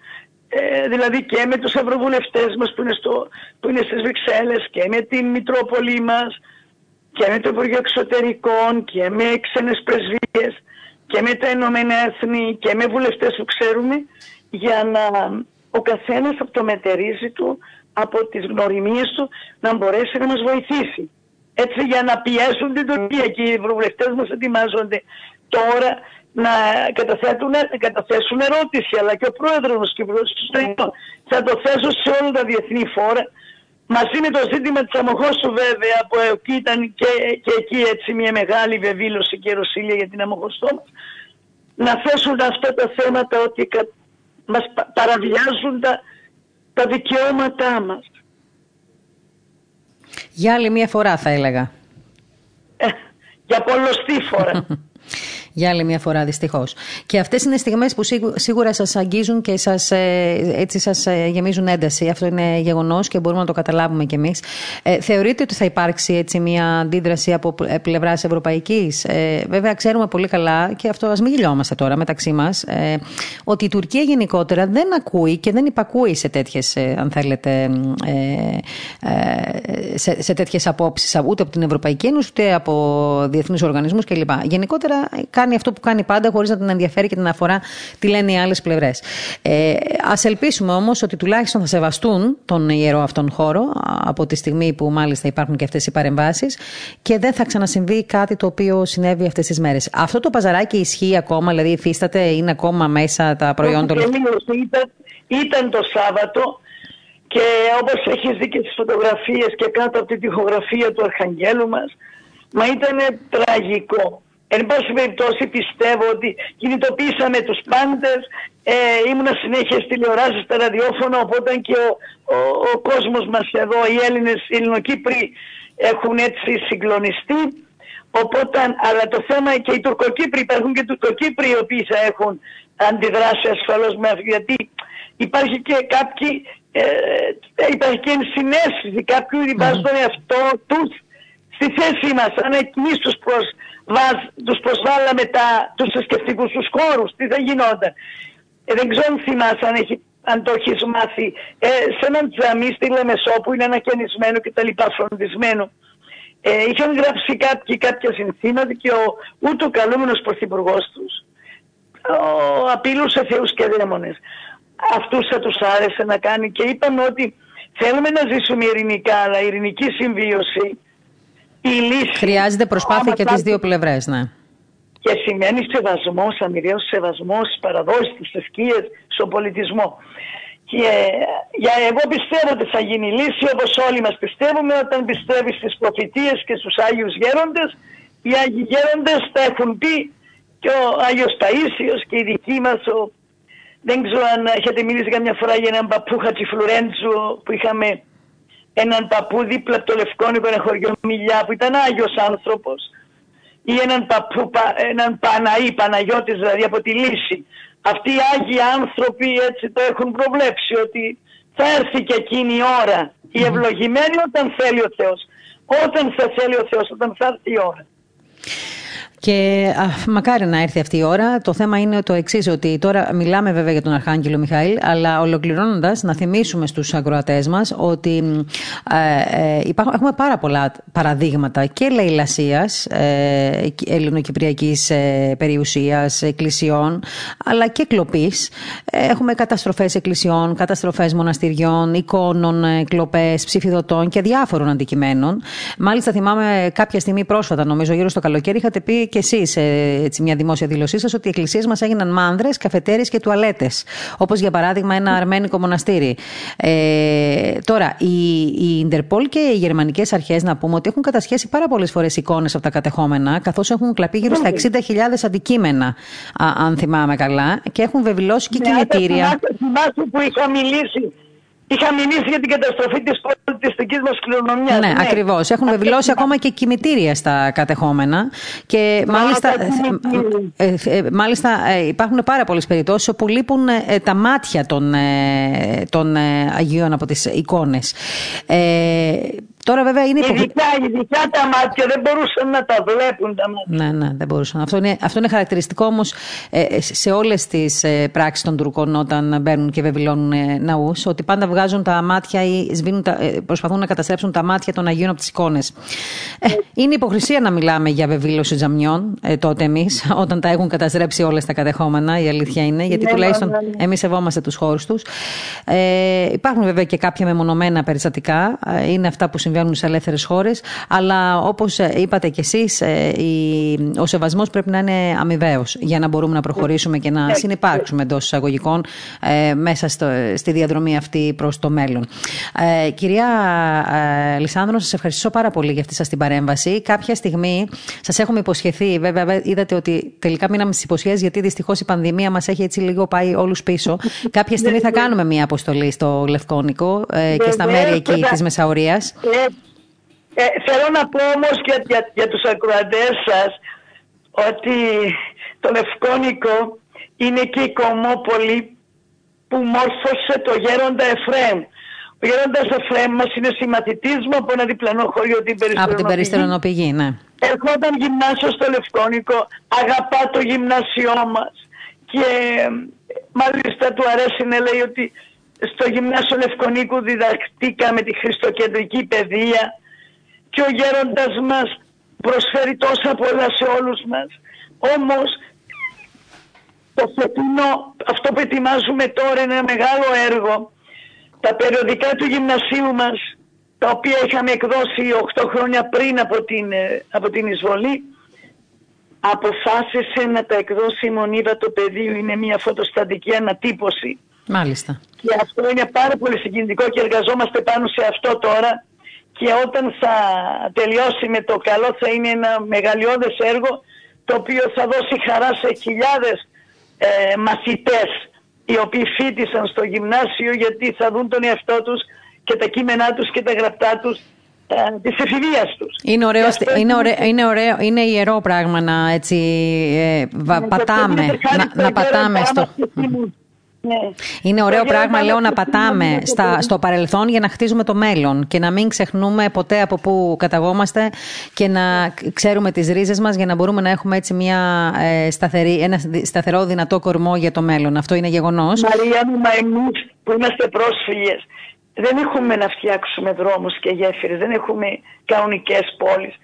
Ε, δηλαδή και με τους ευρωβουλευτές μας που είναι, στο, που είναι στις Βρυξέλλες και με την Μητρόπολη μας και με το Υπουργείο Εξωτερικών και με ξένες πρεσβείες και με τα Ηνωμένα Έθνη και με βουλευτές που ξέρουμε για να ο καθένας από το μετερίζει του, από τις γνωριμίες του να μπορέσει να μας βοηθήσει έτσι για να πιέσουν την Τουρκία. Και οι ευρωβουλευτές μας ετοιμάζονται τώρα να καταθέτουν, καταθέσουν ερώτηση. Αλλά και ο πρόεδρος μας και ο πρόεδρος θα το θέσω σε όλα τα διεθνή φόρα. Μαζί με το ζήτημα της Αμοχώστου βέβαια που ήταν και, και εκεί έτσι μια μεγάλη βεβήλωση και ρωσίλια για την Αμοχώστο μας. Να θέσουν αυτά τα θέματα ότι μας παραβιάζουν τα, τα δικαιώματά μας. Για άλλη μία φορά θα έλεγα. Ε, για πολλωστή φορά. για άλλη μια φορά δυστυχώς. Και αυτές είναι στιγμές που σίγουρα σας αγγίζουν και σας, ε, έτσι σας ε, γεμίζουν ένταση. Αυτό είναι γεγονός και μπορούμε να το καταλάβουμε κι εμείς. Ε, θεωρείτε ότι θα υπάρξει έτσι μια αντίδραση από πλευράς ευρωπαϊκής; Ε, βέβαια, ξέρουμε πολύ καλά και αυτό ας μην γελιόμαστε τώρα μεταξύ μας, ε, ότι η Τουρκία γενικότερα δεν ακούει και δεν υπακούει σε τέτοιες, αν θέλετε, ε, σε, σε τέτοιες απόψεις ούτε από την Ευρωπαϊκή Ένωση ούτε από διεθνείς οργανισμούς κλπ. Γενικότερα κάνει αυτό που κάνει πάντα, χωρίς να την ενδιαφέρει και την αφορά τι λένε οι άλλες πλευρές. Ε, Α ελπίσουμε όμως ότι τουλάχιστον θα σεβαστούν τον ιερό αυτόν χώρο από τη στιγμή που μάλιστα υπάρχουν και αυτές οι παρεμβάσεις και δεν θα ξανασυμβεί κάτι το οποίο συνέβη αυτές τις μέρες. Αυτό το παζαράκι ισχύει ακόμα, δηλαδή υφίσταται, είναι ακόμα μέσα τα προϊόντα. Ήταν, ήταν το Σάββατο και όπως έχεις δει και στις φωτογραφίες και κάτω από τη τυχογραφία του Αρχαγγέλου μας, μα ήταν τραγικό. Εν πάση περιπτώσει πιστεύω ότι κινητοποίησαμε τους πάντες, ε, ήμουνα συνέχεια στη τηλεοράσεις, στα ραδιόφωνα, οπότε και ο, ο, ο κόσμος μας εδώ, οι Έλληνες, οι Ελληνοκύπροι έχουν έτσι συγκλονιστεί. Οπότε, αλλά το θέμα και οι Τουρκοκύπροι, υπάρχουν και Τουρκοκύπροι οι οποίοι θα έχουν αντιδράσει ασφαλώς με αυτό, γιατί υπάρχει και κάποιοι ε, υπάρχει και ενσυναίσθηση κάποιου ότι βάζουν τον εαυτό τους στη θέση μας. Αν εμείς τους, προσβάζ, τους προσβάλαμε τα, τους θρησκευτικούς τους χώρους, τι θα γινόταν. Ε, δεν ξέρω αν θυμάσαι αν, έχει, αν το έχεις μάθει. Ε, σε έναν τζαμί στη Λεμεσό που είναι ανακαινισμένο και τα λοιπά φροντισμένο. Ε, είχαν γράψει κάποιοι κάποια συνθήματα και ο ούτω καλούμενος πρωθυπουργός τους ο, απειλούσε θεούς και δαίμονες αυτούς θα τους άρεσε να κάνει και είπαμε ότι θέλουμε να ζήσουμε ειρηνικά, αλλά η ειρηνική συμβίωση, η λύση... Χρειάζεται προσπάθεια και τις δύο πλευρές, ναι. Και σημαίνει σεβασμός, αμοιβαίος σεβασμός στις παραδόσεις, στις θρησκείες, στον πολιτισμό. Και για εγώ πιστεύω ότι θα γίνει λύση όπως όλοι μας πιστεύουμε όταν πιστεύεις στις προφητείες και στους Άγιους Γέροντες. Οι Άγιοι Γέροντες τα έχουν πει και ο Άγιος Παΐσιος και οι δικοί μας ο δεν ξέρω αν έχετε μιλήσει καμιά φορά για έναν παππού Χατσιφλουρέντζου που είχαμε έναν παππού δίπλα από το Λευκόνικο, ένα χωριό Μιλιά που ήταν Άγιος άνθρωπος ή έναν παππού, έναν Παναή, Παναγιώτης δηλαδή από τη Λύση. Αυτοί οι Άγιοι άνθρωποι έτσι το έχουν προβλέψει ότι θα έρθει και εκείνη η ώρα. Η ευλογημένη όταν θέλει ο Θεός. Όταν θα θέλει ο Θεός, όταν θα έρθει η ώρα. Και α, μακάρι να έρθει αυτή η ώρα. Το θέμα είναι το εξής, ότι τώρα μιλάμε βέβαια για τον Αρχάγγελο Μιχαήλ, αλλά ολοκληρώνοντας, να θυμίσουμε στους ακροατές μας ότι ε, ε, υπάρχουν, έχουμε πάρα πολλά παραδείγματα και λαιλασία ε, ελληνοκυπριακής ε, περιουσίας, εκκλησιών, αλλά και κλοπής. Έχουμε καταστροφές εκκλησιών, καταστροφές μοναστηριών, εικόνων, ε, κλοπές, ψηφιδωτών και διάφορων αντικειμένων. Μάλιστα, θυμάμαι κάποια στιγμή πρόσφατα, νομίζω, γύρω στο καλοκαίρι, είχατε πει και εσείς σε μια δημόσια δήλωσή σας ότι οι εκκλησίες μας έγιναν μάνδρες, καφετέρειε και τουαλέτες. Όπως για παράδειγμα ένα αρμένικο μοναστήρι. Ε, τώρα, η, η Ιντερπολ και οι γερμανικές αρχές να πούμε ότι έχουν κατασχέσει πάρα πολλές φορές εικόνες από τα κατεχόμενα, καθώς έχουν κλαπεί γύρω στα 60.000 αντικείμενα, αν θυμάμαι καλά, και έχουν βεβαιώσει και ναι, κινητήρια. Θυμάσαι που είχα μιλήσει Είχα μιλήσει για την καταστροφή της πολιτιστικής μας κληρονομιάς. Ναι, ναι. ακριβώς. Έχουν βεβαιώσει ακόμα και κημητήρια στα κατεχόμενα. Και μάλιστα, ε, ε, μάλιστα ε, υπάρχουν πάρα πολλές περιπτώσεις όπου λείπουν τα μάτια των, των Αγίων από τις εικόνες. Τώρα βέβαια είναι ειδικά, ειδικά τα μάτια δεν μπορούσαν να τα βλέπουν τα μάτια. Ναι, ναι, δεν μπορούσαν. Αυτό είναι, αυτό είναι χαρακτηριστικό όμως ε, σε όλες τις ε, πράξεις των Τουρκών όταν μπαίνουν και βεβαιώνουν ε, ναούς, ότι πάντα βγάζουν τα μάτια ή σβήνουν τα, ε, προσπαθούν να καταστρέψουν τα μάτια των Αγίων από τις εικόνες. Ε, είναι υποκρισία να μιλάμε για βεβήλωση τζαμιών ε, τότε εμείς, όταν τα έχουν καταστρέψει όλα τα κατεχόμενα, η αλήθεια είναι, γιατί ναι, τουλάχιστον ναι, ναι. εμείς σεβόμαστε τους χώρους τους. Ε, υπάρχουν βέβαια και κάποια μεμονωμένα περιστατικά. είναι αυτά που συμβαίνουν συμβαίνουν σε ελεύθερες χώρες. Αλλά όπως ε, είπατε κι εσείς, ε, ο σεβασμός πρέπει να είναι αμοιβαίος για να μπορούμε να προχωρήσουμε και να συνεπάρξουμε εντός εισαγωγικών ε, μέσα στη διαδρομή αυτή προς το μέλλον. Κυρία Λισάνδρο, σας ευχαριστώ πάρα πολύ για αυτή σας την παρέμβαση. Κάποια στιγμή σας έχουμε υποσχεθεί, βέβαια, είδατε ότι τελικά μείναμε στις υποσχέσεις, γιατί δυστυχώς η πανδημία μας έχει έτσι λίγο πάει όλους πίσω. Κάποια στιγμή θα κάνουμε μια αποστολή στο Λευκόνικο και στα μέρη εκεί της Μεσαωρίας. Ε, θέλω να πω όμως για, για, για τους ακροατές σας ότι το Λευκόνικο είναι και η κομμόπολη που μόρφωσε το γέροντα Εφραίμ. Ο γέροντας Εφραίμ μας είναι συμμαθητής μου από ένα διπλανό χωριό την Περιστερονοπηγή. Από την Περιστερονοπηγή, ναι. Ερχόταν γυμνάσιο στο Λευκόνικο, αγαπά το γυμνάσιό μας και μάλιστα του αρέσει να λέει ότι στο γυμνάσιο Λευκονίκου διδακτήκαμε τη χριστοκεντρική παιδεία και ο γέροντας μας προσφέρει τόσα πολλά σε όλους μας. Όμως το φετινό, αυτό που ετοιμάζουμε τώρα είναι ένα μεγάλο έργο. Τα περιοδικά του γυμνασίου μας, τα οποία είχαμε εκδώσει 8 χρόνια πριν από την, ε, από την εισβολή, αποφάσισε να τα εκδώσει η Μονίδα του Πεδίου. Είναι μια φωτοστατική ανατύπωση. Μάλιστα. Και αυτό είναι πάρα πολύ συγκινητικό και εργαζόμαστε πάνω σε αυτό τώρα. Και όταν θα τελειώσει με το καλό θα είναι ένα μεγαλειώδες έργο το οποίο θα δώσει χαρά σε χιλιάδες ε, μαθητές οι οποίοι φίτησαν στο γυμνάσιο γιατί θα δουν τον εαυτό τους και τα κείμενά τους και τα γραπτά τους ε, της εφηβείας τους. Είναι, ωραίο, είναι, ωραίο, είναι, ωραίο, είναι ιερό πράγμα να έτσι ε, πατάμε, να, να πατάμε στο... Ναι. Είναι ωραίο πράγμα, λέω, να πατάμε στα, στο παρελθόν για να χτίζουμε το μέλλον και να μην ξεχνούμε ποτέ από πού καταγόμαστε και να ξέρουμε τις ρίζες μας για να μπορούμε να έχουμε έτσι μια ε, σταθερή, ένα σταθερό δυνατό κορμό για το μέλλον. Αυτό είναι γεγονός. Μαρία μου, μα εμείς που είμαστε πρόσφυγες δεν έχουμε να φτιάξουμε δρόμους και γέφυρες, δεν έχουμε κανονικές πόλεις.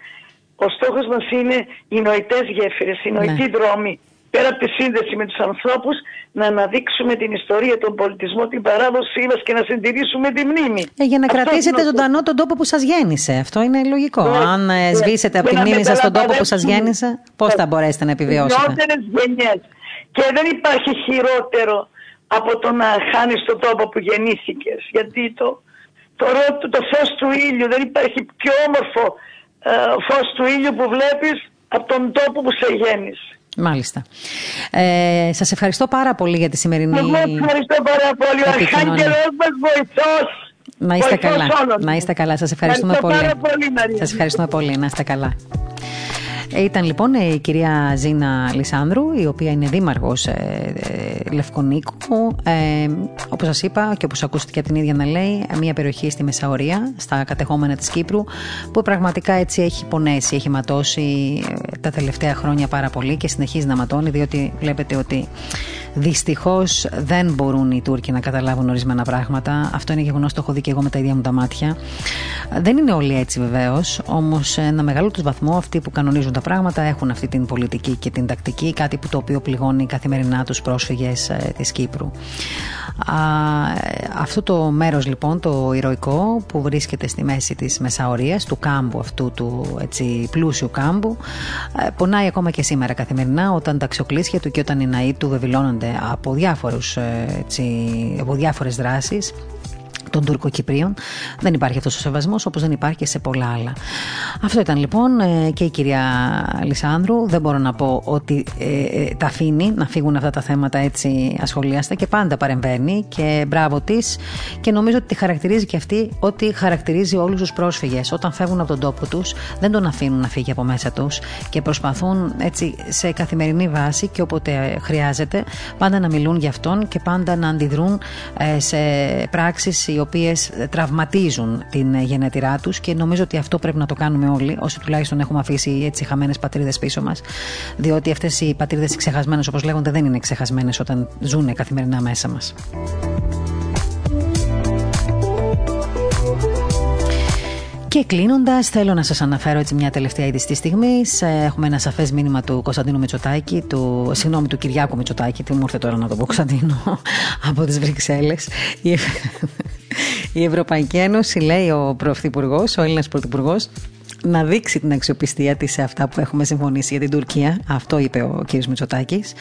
Ο στόχος μας είναι οι νοητές γέφυρες, οι νοητοί ναι. δρόμοι πέρα από τη σύνδεση με τους ανθρώπους, να αναδείξουμε την ιστορία, τον πολιτισμό, την παράδοσή μας και να συντηρήσουμε τη μνήμη. Ε, για να Αυτό κρατήσετε είναι... ζωντανό τον τόπο που σας γέννησε. Αυτό είναι λογικό. Ναι, Αν ε, ναι. σβήσετε από τη μνήμη σας τον τόπο που σας γέννησε, πώς θα μπορέσετε να επιβιώσετε; γενιές. Και δεν υπάρχει χειρότερο από το να χάνεις τον τόπο που γεννήθηκες. Γιατί το, το, το, το φως του ήλιου, δεν υπάρχει πιο όμορφο ε, φως του ήλιου που βλέπεις από τον τόπο που σε γέννησε. Μάλιστα. Ε, σας ευχαριστώ πάρα πολύ για τη σημερινή Εγώ ευχαριστώ πάρα πολύ. Ο Αρχάγγελος μας βοηθός. Να είστε καλά. Να είστε καλά. Σας ευχαριστούμε πολύ. πολύ Σας ευχαριστούμε πολύ. Να είστε καλά. Ήταν λοιπόν η κυρία Ζήνα Λισάνδρου, η οποία είναι δήμαρχος ε, ε, Λευκονίκου. Ε, όπως σας είπα και όπως ακούστηκε την ίδια να λέει, μια περιοχή στη Μεσαωρία, στα κατεχόμενα της Κύπρου, που πραγματικά έτσι έχει πονέσει, έχει ματώσει ε, τα τελευταία χρόνια πάρα πολύ και συνεχίζει να ματώνει, διότι βλέπετε ότι Δυστυχώς δεν μπορούν οι Τούρκοι να καταλάβουν ορισμένα πράγματα. Αυτό είναι γεγονός, το έχω δει και εγώ με τα ίδια μου τα μάτια. Δεν είναι όλοι έτσι βεβαίως, όμως ένα μεγάλο του βαθμό αυτοί που κανονίζουν τα πράγματα έχουν αυτή την πολιτική και την τακτική, κάτι που το οποίο πληγώνει καθημερινά τους πρόσφυγες ε, της Κύπρου. Αυτό το μέρος λοιπόν, το ηρωικό που βρίσκεται στη μέση της Μεσαωρίας, του κάμπου αυτού του έτσι, πλούσιου κάμπου, ε, πονάει ακόμα και σήμερα καθημερινά όταν τα αξιοκλήσια του και όταν οι ναοί του βεβηλώνονται από, διάφορους, ε, έτσι, από διάφορες δράσεις των Τουρκοκυπρίων. Δεν υπάρχει αυτός ο σεβασμός όπως δεν υπάρχει και σε πολλά άλλα. Αυτό ήταν λοιπόν ε, και η κυρία Λισάνδρου. Δεν μπορώ να πω ότι ε, ε, τα αφήνει να φύγουν αυτά τα θέματα έτσι ασχολίαστα και πάντα παρεμβαίνει και μπράβο της. Και νομίζω ότι τη χαρακτηρίζει και αυτή ότι χαρακτηρίζει όλους τους πρόσφυγες. Όταν φεύγουν από τον τόπο τους, δεν τον αφήνουν να φύγει από μέσα τους και προσπαθούν έτσι σε καθημερινή βάση και όποτε χρειάζεται πάντα να μιλούν για αυτόν και πάντα να αντιδρούν σε πράξεις οι οποίες τραυματίζουν την γενετηρά τους και νομίζω ότι αυτό πρέπει να το κάνουμε όλοι, όσοι τουλάχιστον έχουμε αφήσει έτσι χαμένες πατρίδες πίσω μας. Διότι αυτές οι πατρίδες ξεχασμένες, όπως λέγονται, δεν είναι ξεχασμένες όταν ζουν καθημερινά μέσα μας. Και κλείνοντας, θέλω να σας αναφέρω έτσι μια τελευταία είδηση της στιγμής. Έχουμε ένα σαφές μήνυμα του Κωνσταντίνου Μητσοτάκη, του, συγγνώμη, του Κυριάκου Μητσοτάκη. Τι μου ήρθε τώρα να το πω, Κωνσταντίνο, από τις Βρυξέλλες. Η Ευρωπαϊκή Ένωση, λέει ο Πρωθυπουργός, ο Έλληνας Πρωθυπουργός, να δείξει την αξιοπιστία της σε αυτά που έχουμε συμφωνήσει για την Τουρκία. Αυτό είπε ο κ. Μητσοτάκης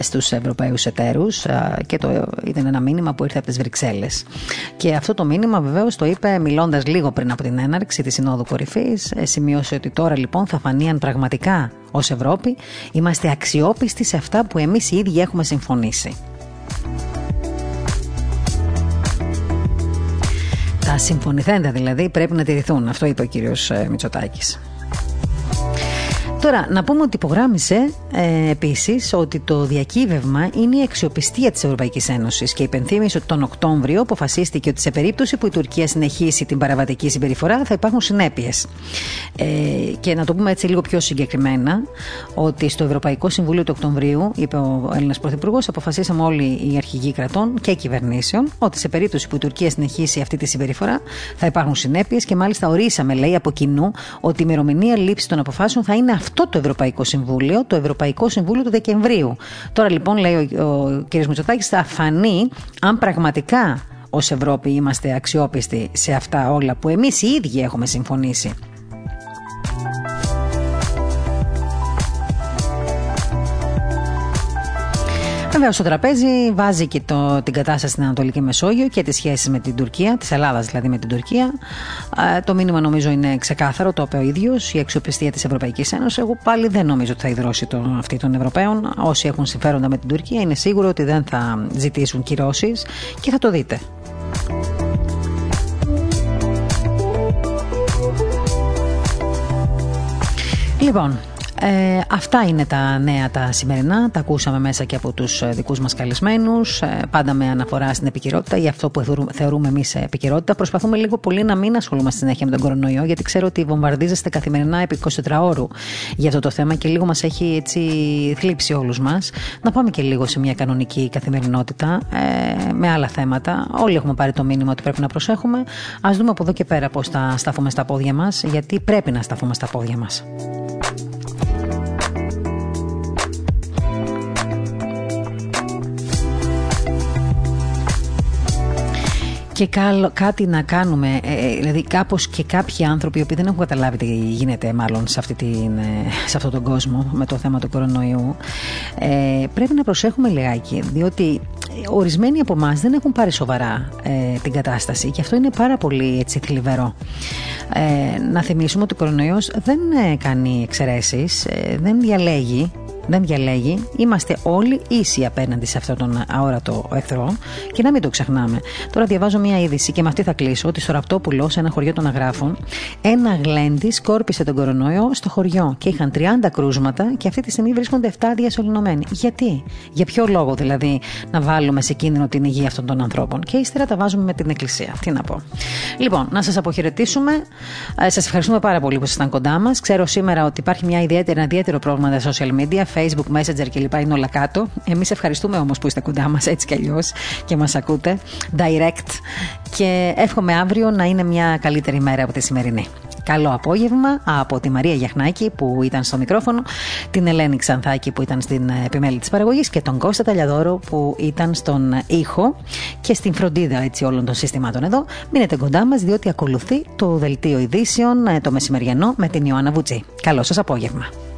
στους Ευρωπαίους εταίρους και το, ήταν ένα μήνυμα που ήρθε από τις Βρυξέλλες. Και αυτό το μήνυμα βεβαίως το είπε μιλώντας λίγο πριν από την έναρξη της Συνόδου Κορυφής. Ε, σημείωσε ότι τώρα λοιπόν θα φανεί αν πραγματικά ως Ευρώπη είμαστε αξιόπιστοι σε αυτά που εμείς οι ίδιοι έχουμε συμφωνήσει. Τα συμφωνηθέντα δηλαδή πρέπει να τηρηθούν. Αυτό είπε ο κύριος ε, Μητσοτάκης. Τώρα, να πούμε ότι υπογράμμισε ε, επίσης ότι το διακύβευμα είναι η αξιοπιστία της Ευρωπαϊκής Ένωσης και υπενθύμησε ότι τον Οκτώβριο αποφασίστηκε ότι σε περίπτωση που η Τουρκία συνεχίσει την παραβατική συμπεριφορά θα υπάρχουν συνέπειες. Ε, και να το πούμε έτσι λίγο πιο συγκεκριμένα, ότι στο Ευρωπαϊκό Συμβούλιο του Οκτωβρίου, είπε ο Έλληνας Πρωθυπουργός, αποφασίσαμε όλοι οι αρχηγοί κρατών και κυβερνήσεων ότι σε περίπτωση που η Τουρκία συνεχίσει αυτή τη συμπεριφορά θα υπάρχουν συνέπειες και μάλιστα ορίσαμε, λέει, από κοινού ότι η ημερομηνία λήψης των αποφάσεων θα είναι αυτή αυτό το Ευρωπαϊκό Συμβούλιο, το Ευρωπαϊκό Συμβούλιο του Δεκεμβρίου. Τώρα λοιπόν λέει ο, ο κ. Μητσοτάκης θα φανεί αν πραγματικά ως Ευρώπη είμαστε αξιόπιστοι σε αυτά όλα που εμείς οι ίδιοι έχουμε συμφωνήσει. Βέβαια, στο τραπέζι βάζει και το, την κατάσταση στην Ανατολική Μεσόγειο και τις σχέσεις με την Τουρκία, της Ελλάδας δηλαδή με την Τουρκία. το μήνυμα νομίζω είναι ξεκάθαρο, το είπε ο ίδιος, η αξιοπιστία της Ευρωπαϊκής Ένωσης. Εγώ πάλι δεν νομίζω ότι θα ιδρώσει το, αυτή των Ευρωπαίων. Όσοι έχουν συμφέροντα με την Τουρκία είναι σίγουρο ότι δεν θα ζητήσουν κυρώσεις και θα το δείτε. Λοιπόν, ε, αυτά είναι τα νέα τα σημερινά. Τα ακούσαμε μέσα και από τους ε, δικούς μας καλεσμένους. Ε, πάντα με αναφορά στην επικαιρότητα ή αυτό που θεωρούμε εμείς επικαιρότητα. Προσπαθούμε λίγο πολύ να μην ασχολούμαστε συνέχεια με τον κορονοϊό, γιατί ξέρω ότι βομβαρδίζεστε καθημερινά επί 24 ώρου για αυτό το θέμα και λίγο μας έχει έτσι θλίψει όλους μας. Να πάμε και λίγο σε μια κανονική καθημερινότητα ε, με άλλα θέματα. Όλοι έχουμε πάρει το μήνυμα ότι πρέπει να προσέχουμε. Α δούμε από εδώ και πέρα πώς θα σταθούμε στα πόδια μας, γιατί πρέπει να σταθούμε στα πόδια μας. Και κάτι να κάνουμε. Ε, ε, δηλαδή, κάπως και κάποιοι άνθρωποι οι δεν έχουν καταλάβει τι γίνεται, μάλλον σε, αυτή την, ε, σε αυτόν τον κόσμο με το θέμα του κορονοϊού, ε, πρέπει να προσέχουμε λιγάκι. Διότι ορισμένοι από εμάς δεν έχουν πάρει σοβαρά ε, την κατάσταση και αυτό είναι πάρα πολύ έτσι θλιβερό. Ε, να θυμίσουμε ότι ο κορονοϊός δεν κάνει εξαιρέσεις, δεν διαλέγει δεν διαλέγει. Είμαστε όλοι ίσοι απέναντι σε αυτόν τον αόρατο εχθρό και να μην το ξεχνάμε. Τώρα διαβάζω μια είδηση και με αυτή θα κλείσω ότι στο Ραπτόπουλο, σε ένα χωριό των Αγράφων, ένα γλέντι σκόρπισε τον κορονοϊό στο χωριό και είχαν 30 κρούσματα και αυτή τη στιγμή βρίσκονται 7 διασωληνωμένοι. Γιατί, για ποιο λόγο δηλαδή να βάλουμε σε κίνδυνο την υγεία αυτών των ανθρώπων; Και ύστερα τα βάζουμε με την Εκκλησία. Τι να πω. Λοιπόν, να σας αποχαιρετήσουμε. Ε, σας ευχαριστούμε πάρα πολύ που ήσασταν κοντά μας. Ξέρω σήμερα ότι υπάρχει μια ιδιαίτερη, ένα ιδιαίτερο πρόβλημα στα social media. Facebook, Messenger κλπ. είναι όλα κάτω. Εμείς ευχαριστούμε όμως που είστε κοντά μας έτσι κι αλλιώς και μας ακούτε. Direct. Και εύχομαι αύριο να είναι μια καλύτερη μέρα από τη σημερινή. Καλό απόγευμα από τη Μαρία Γιαχνάκη που ήταν στο μικρόφωνο, την Ελένη Ξανθάκη που ήταν στην επιμέλεια της παραγωγής και τον Κώστα Ταλιαδόρο που ήταν στον ήχο και στην φροντίδα έτσι όλων των συστημάτων εδώ. Μείνετε κοντά μας διότι ακολουθεί το δελτίο ειδήσεων το μεσημεριανό με την Ιωάννα Βουτζή. Καλό σας απόγευμα.